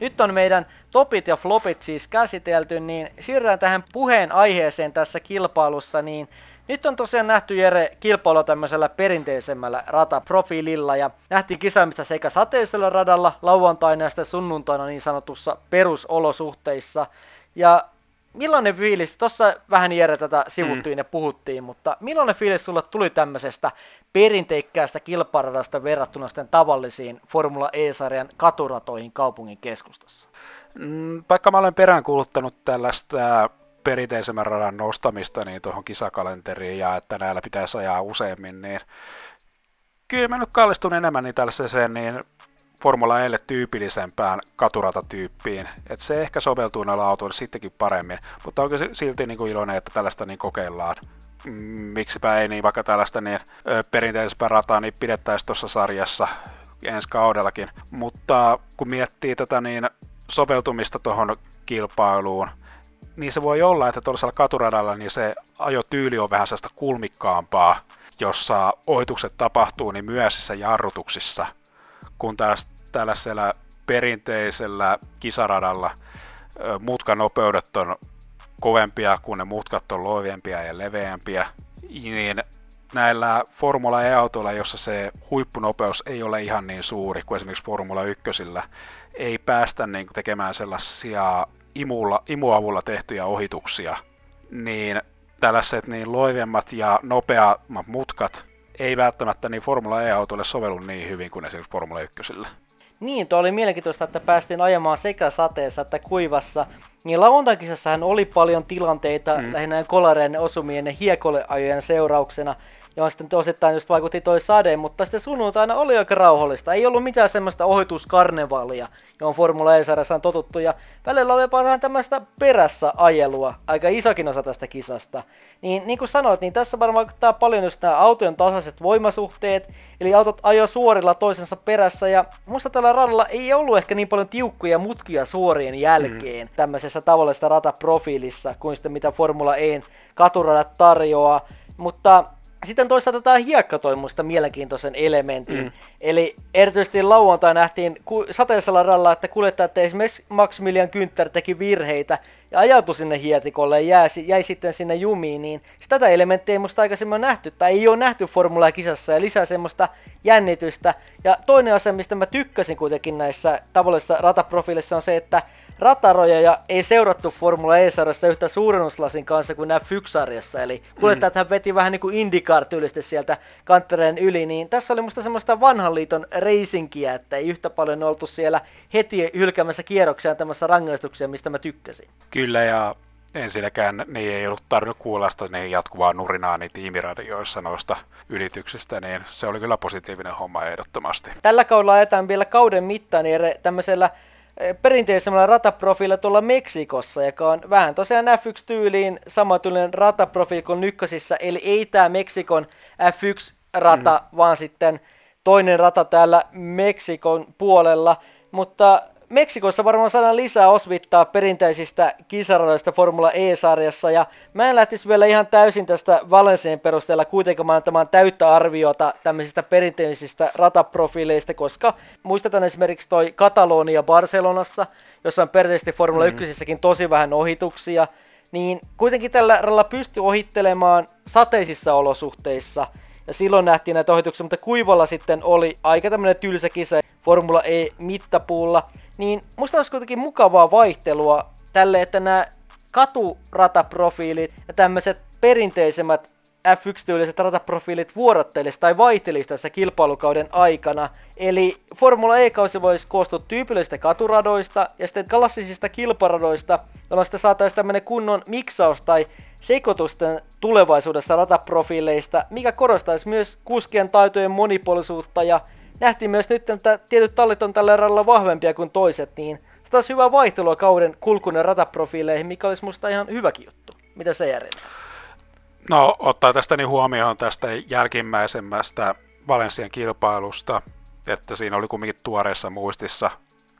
Nyt on meidän topit ja flopit siis käsitelty, niin siirrytään tähän puheen aiheeseen tässä kilpailussa, niin nyt on tosiaan nähty Jere kilpailu tämmöisellä perinteisemmällä rataprofiililla ja nähtiin kisaamista sekä sateisella radalla lauantaina ja sitten sunnuntaina niin sanotussa perusolosuhteissa. Ja millainen fiilis, tuossa vähän Jere tätä sivuttiin mm. ja puhuttiin, mutta millainen fiilis sulle tuli tämmöisestä perinteikkäästä kilparadasta verrattuna sitten tavallisiin Formula E-sarjan katuratoihin kaupungin keskustassa? Mm, vaikka mä olen peräänkuuluttanut tällaista perinteisemmän radan nostamista niin tuohon kisakalenteriin ja että näillä pitäisi ajaa useammin, niin kyllä mä nyt kallistun enemmän niin tällaiseen niin Formula Eille tyypillisempään katuratatyyppiin, että se ehkä soveltuu näillä autoilla sittenkin paremmin, mutta onko silti niin kuin iloinen, että tällaista niin kokeillaan. Mm, miksipä ei niin vaikka tällaista niin perinteisempää rataa niin pidettäisiin tuossa sarjassa ensi kaudellakin, mutta kun miettii tätä niin soveltumista tuohon kilpailuun, niin se voi olla, että tuollaisella katuradalla niin se ajotyyli on vähän sellaista kulmikkaampaa, jossa ohitukset tapahtuu niin myöhäisissä jarrutuksissa, kun taas tällaisella perinteisellä kisaradalla mutkanopeudet on kovempia, kun ne mutkat on loivempia ja leveämpiä, niin näillä Formula E-autoilla, jossa se huippunopeus ei ole ihan niin suuri kuin esimerkiksi Formula 1, ei päästä niin tekemään sellaisia imulla, imuavulla tehtyjä ohituksia, niin tällaiset niin loivemmat ja nopeammat mutkat ei välttämättä niin Formula E-autoille sovellu niin hyvin kuin esimerkiksi Formula 1. Niin, tuo oli mielenkiintoista, että päästiin ajamaan sekä sateessa että kuivassa. Niin lauantaikisassahan oli paljon tilanteita mm. lähinnä kolareiden osumien ja hiekoleajojen seurauksena, johon sitten osittain just vaikutti toi sade, mutta sitten sunnuntaina oli aika rauhallista. Ei ollut mitään semmoista ohituskarnevaalia, johon Formula e on totuttu, ja välillä oli vähän tämmöistä perässä ajelua, aika isokin osa tästä kisasta. Niin, niin kuin sanoit, niin tässä varmaan vaikuttaa paljon just nämä autojen tasaiset voimasuhteet, eli autot ajo suorilla toisensa perässä, ja musta tällä radalla ei ollut ehkä niin paljon tiukkuja mutkia suorien jälkeen mm. tämmöisessä tavallisessa rataprofiilissa, kuin sitten mitä Formula E katuradat tarjoaa, mutta sitten toisaalta tämä hiekka toi musta mielenkiintoisen elementin. Mm. Eli erityisesti lauantai nähtiin sateisella ralla, että kuljettajat esimerkiksi Maximilian Günther teki virheitä ja ajautui sinne hietikolle ja jäi, jäi sitten sinne jumiin, niin tätä elementtiä ei musta aikaisemmin ole nähty, tai ei ole nähty Formula kisassa ja lisää semmoista jännitystä. Ja toinen asia, mistä mä tykkäsin kuitenkin näissä tavallisissa rataprofiilissa on se, että rataroja ei seurattu Formula E-sarjassa yhtä suurennuslasin kanssa kuin nämä Fyksarjassa, eli kuljettajat mm. veti vähän niin kuin tyylisesti sieltä kanttereen yli, niin tässä oli musta semmoista vanhan liiton reisinkiä, että ei yhtä paljon oltu siellä heti hylkäämässä kierroksia tämmössä rangaistuksia, mistä mä tykkäsin. Kyllä, ja ensinnäkään niin ei ollut tarvinnut kuulla sitä niin jatkuvaa nurinaa niin tiimiradioissa noista ylityksistä, niin se oli kyllä positiivinen homma ehdottomasti. Tällä kaudella ajetaan vielä kauden mittaan niin tämmöisellä perinteisemmällä rataprofiililla tuolla Meksikossa, joka on vähän tosiaan F1-tyyliin samantyylinen rataprofiili kuin Nykkösissä, eli ei tämä Meksikon F1-rata, mm. vaan sitten toinen rata täällä Meksikon puolella, mutta Meksikossa varmaan saadaan lisää osvittaa perinteisistä kisaradoista Formula E-sarjassa, ja mä en lähtisi vielä ihan täysin tästä Valencien perusteella kuitenkaan antamaan täyttä arviota tämmöisistä perinteisistä rataprofiileista, koska muistetaan esimerkiksi toi Katalonia Barcelonassa, jossa on perinteisesti Formula mm. 1 tosi vähän ohituksia, niin kuitenkin tällä ralla pystyy ohittelemaan sateisissa olosuhteissa, ja silloin nähtiin näitä ohituksia, mutta kuivalla sitten oli aika tämmöinen tylsä kisa Formula E-mittapuulla, niin musta olisi kuitenkin mukavaa vaihtelua tälle, että nämä katurataprofiilit ja tämmöiset perinteisemmät F1-tyyliset rataprofiilit vuorottelisi tai vaihtelisi tässä kilpailukauden aikana. Eli Formula E-kausi voisi koostua tyypillisistä katuradoista ja sitten klassisista kilparadoista, jolloin sitten saataisiin tämmöinen kunnon miksaus tai sekoitusten tulevaisuudessa rataprofiileista, mikä korostaisi myös kuskien taitojen monipuolisuutta ja nähtiin myös nyt, että tietyt tallit on tällä radalla vahvempia kuin toiset, niin se taas hyvä vaihtelua kauden kulkuneen rataprofiileihin, mikä olisi musta ihan hyväkin juttu. Mitä se Jari? No, ottaa tästä niin huomioon tästä jälkimmäisemmästä Valensian kilpailusta, että siinä oli kumminkin tuoreessa muistissa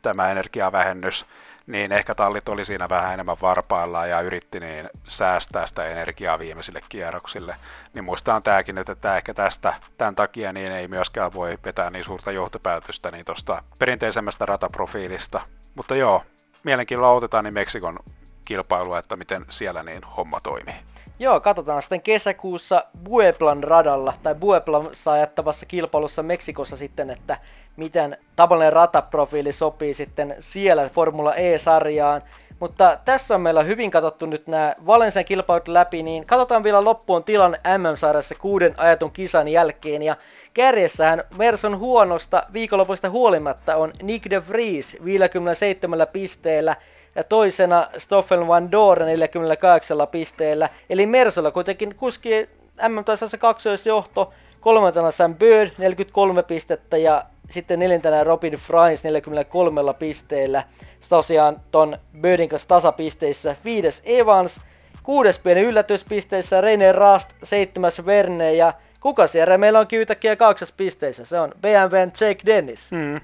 tämä energiavähennys, niin ehkä tallit oli siinä vähän enemmän varpaillaan ja yritti niin säästää sitä energiaa viimeisille kierroksille. Niin muista on tämäkin, että tämä ehkä tästä, tämän takia niin ei myöskään voi vetää niin suurta johtopäätöstä niin tuosta perinteisemmästä rataprofiilista. Mutta joo, mielenkiinnolla otetaan niin Meksikon kilpailua, että miten siellä niin homma toimii. Joo, katsotaan sitten kesäkuussa Bueblan radalla tai Bueblan ajattavassa kilpailussa Meksikossa sitten, että miten tavallinen rataprofiili sopii sitten siellä Formula E-sarjaan. Mutta tässä on meillä hyvin katsottu nyt nämä Valensian kilpailut läpi, niin katsotaan vielä loppuun tilan MM-sarjassa kuuden ajatun kisan jälkeen. Ja kärjessähän Merson huonosta viikonlopuista huolimatta on Nick de Vries 57 pisteellä ja toisena Stoffel Van Doren 48 pisteellä. Eli Mersolla kuitenkin kuski MM-tasassa kaksoisjohto, kolmantena Sam Bird 43 pistettä ja sitten neljäntenä Robin Frines 43 pisteellä. Tosiaan ton Birdin kanssa tasapisteissä. Viides Evans, kuudes pieni yllätyspisteissä René Rast, seitsemäs Verne ja kuka siellä meillä on yhtäkkiä kahdeksas pisteissä? Se on BMWn Jake Dennis. Mm.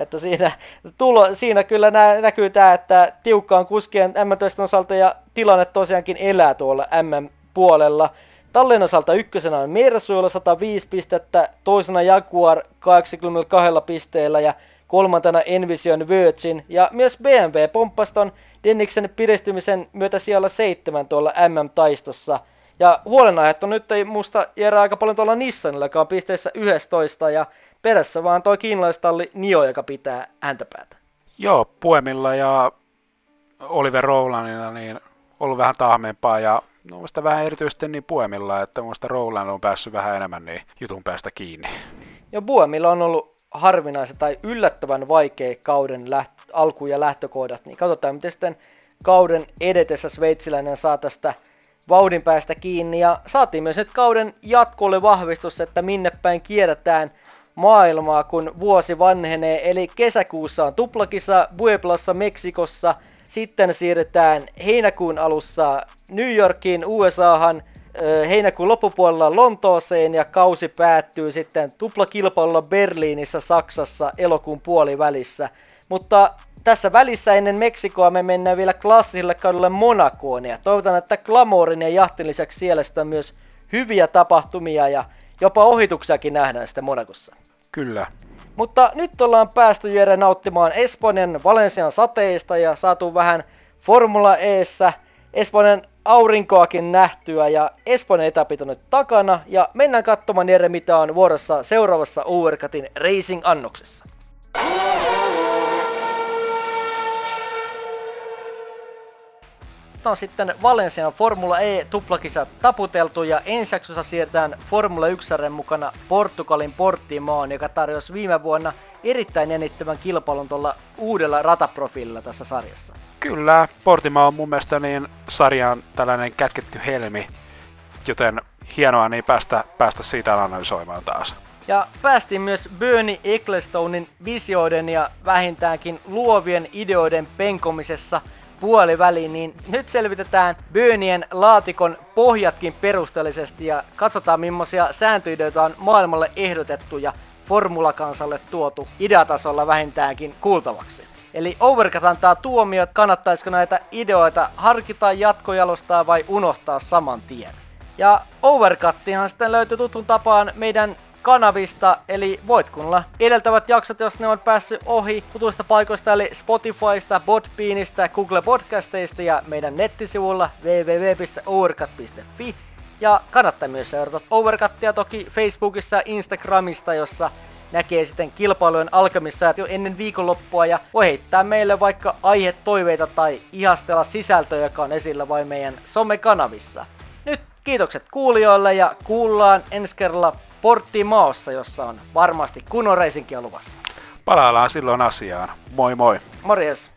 Että siinä, tulo, siinä kyllä nä, näkyy tämä, että tiukka on kuskien M osalta ja tilanne tosiaankin elää tuolla M-puolella. Tallin osalta ykkösenä on Mersu, 105 pistettä, toisena Jaguar 82 pisteellä ja kolmantena Envision Virgin ja myös BMW pomppaston Denniksen piristymisen myötä siellä seitsemän tuolla MM-taistossa. Ja huolenaiheet on nyt musta jäädä aika paljon tuolla Nissanilla, joka on pisteessä 11 ja perässä vaan toi kiinalaistalli Nio, joka pitää häntä päätä. Joo, Puemilla ja Oliver Rowlandilla niin ollut vähän tahmeempaa ja no, vähän erityisesti niin Puemilla, että muista Rowland on päässyt vähän enemmän niin jutun päästä kiinni. Ja Puemilla on ollut harvinaisen tai yllättävän vaikea kauden läht- alku- ja lähtökohdat, niin katsotaan miten sitten kauden edetessä sveitsiläinen saa tästä vauhdin päästä kiinni ja saatiin myös nyt kauden jatkolle vahvistus, että minne päin kierrätään maailmaa, kun vuosi vanhenee. Eli kesäkuussa on tuplakisa Bueblassa Meksikossa, sitten siirrytään heinäkuun alussa New Yorkiin, USAhan, heinäkuun loppupuolella Lontooseen ja kausi päättyy sitten tuplakilpailulla Berliinissä Saksassa elokuun puolivälissä. Mutta tässä välissä ennen Meksikoa me mennään vielä klassiselle kaudelle Monakoon ja toivotan, että Glamourin ja jahtin lisäksi siellä sitten myös hyviä tapahtumia ja jopa ohituksiakin nähdään sitten Monakossa. Kyllä. Mutta nyt ollaan päästy Jere nauttimaan Espanjan Valensian sateista ja saatu vähän Formula Eessä Espanjan aurinkoakin nähtyä ja Espanjan etapit on nyt takana ja mennään katsomaan Jere mitä on vuorossa seuraavassa Overcutin Racing-annoksessa. On sitten Valencian Formula E tuplakisa taputeltu ja ensi jaksossa siirretään Formula 1 mukana Portugalin Portimaan, joka tarjosi viime vuonna erittäin jännittävän kilpailun tuolla uudella rataprofiililla tässä sarjassa. Kyllä, Portima on mun mielestä niin sarjan tällainen kätketty helmi, joten hienoa niin päästä, päästä siitä analysoimaan taas. Ja päästiin myös Bernie Ecclestonein visioiden ja vähintäänkin luovien ideoiden penkomisessa – puoliväliin, niin nyt selvitetään Bönien laatikon pohjatkin perusteellisesti ja katsotaan millaisia sääntöideitä on maailmalle ehdotettu ja formulakansalle tuotu ideatasolla vähintäänkin kuultavaksi. Eli Overcut antaa tuomiot, kannattaisiko näitä ideoita harkita jatkojalostaa vai unohtaa saman tien. Ja Overcuttihan sitten löytyy tutun tapaan meidän kanavista, eli voit kuunnella edeltävät jaksot, jos ne on päässyt ohi tutuista paikoista, eli Spotifysta, Podbeanista, Google Podcasteista ja meidän nettisivulla www.overcut.fi. Ja kannattaa myös seurata Overcuttia toki Facebookissa ja Instagramista, jossa näkee sitten kilpailujen alkamissa jo ennen viikonloppua ja voi heittää meille vaikka aihetoiveita tai ihastella sisältöä, joka on esillä vain meidän somekanavissa. Nyt kiitokset kuulijoille ja kuullaan ensi kerralla Porttimaossa, jossa on varmasti kunnon reisinkiä luvassa. Palaillaan silloin asiaan. Moi moi. Morjes.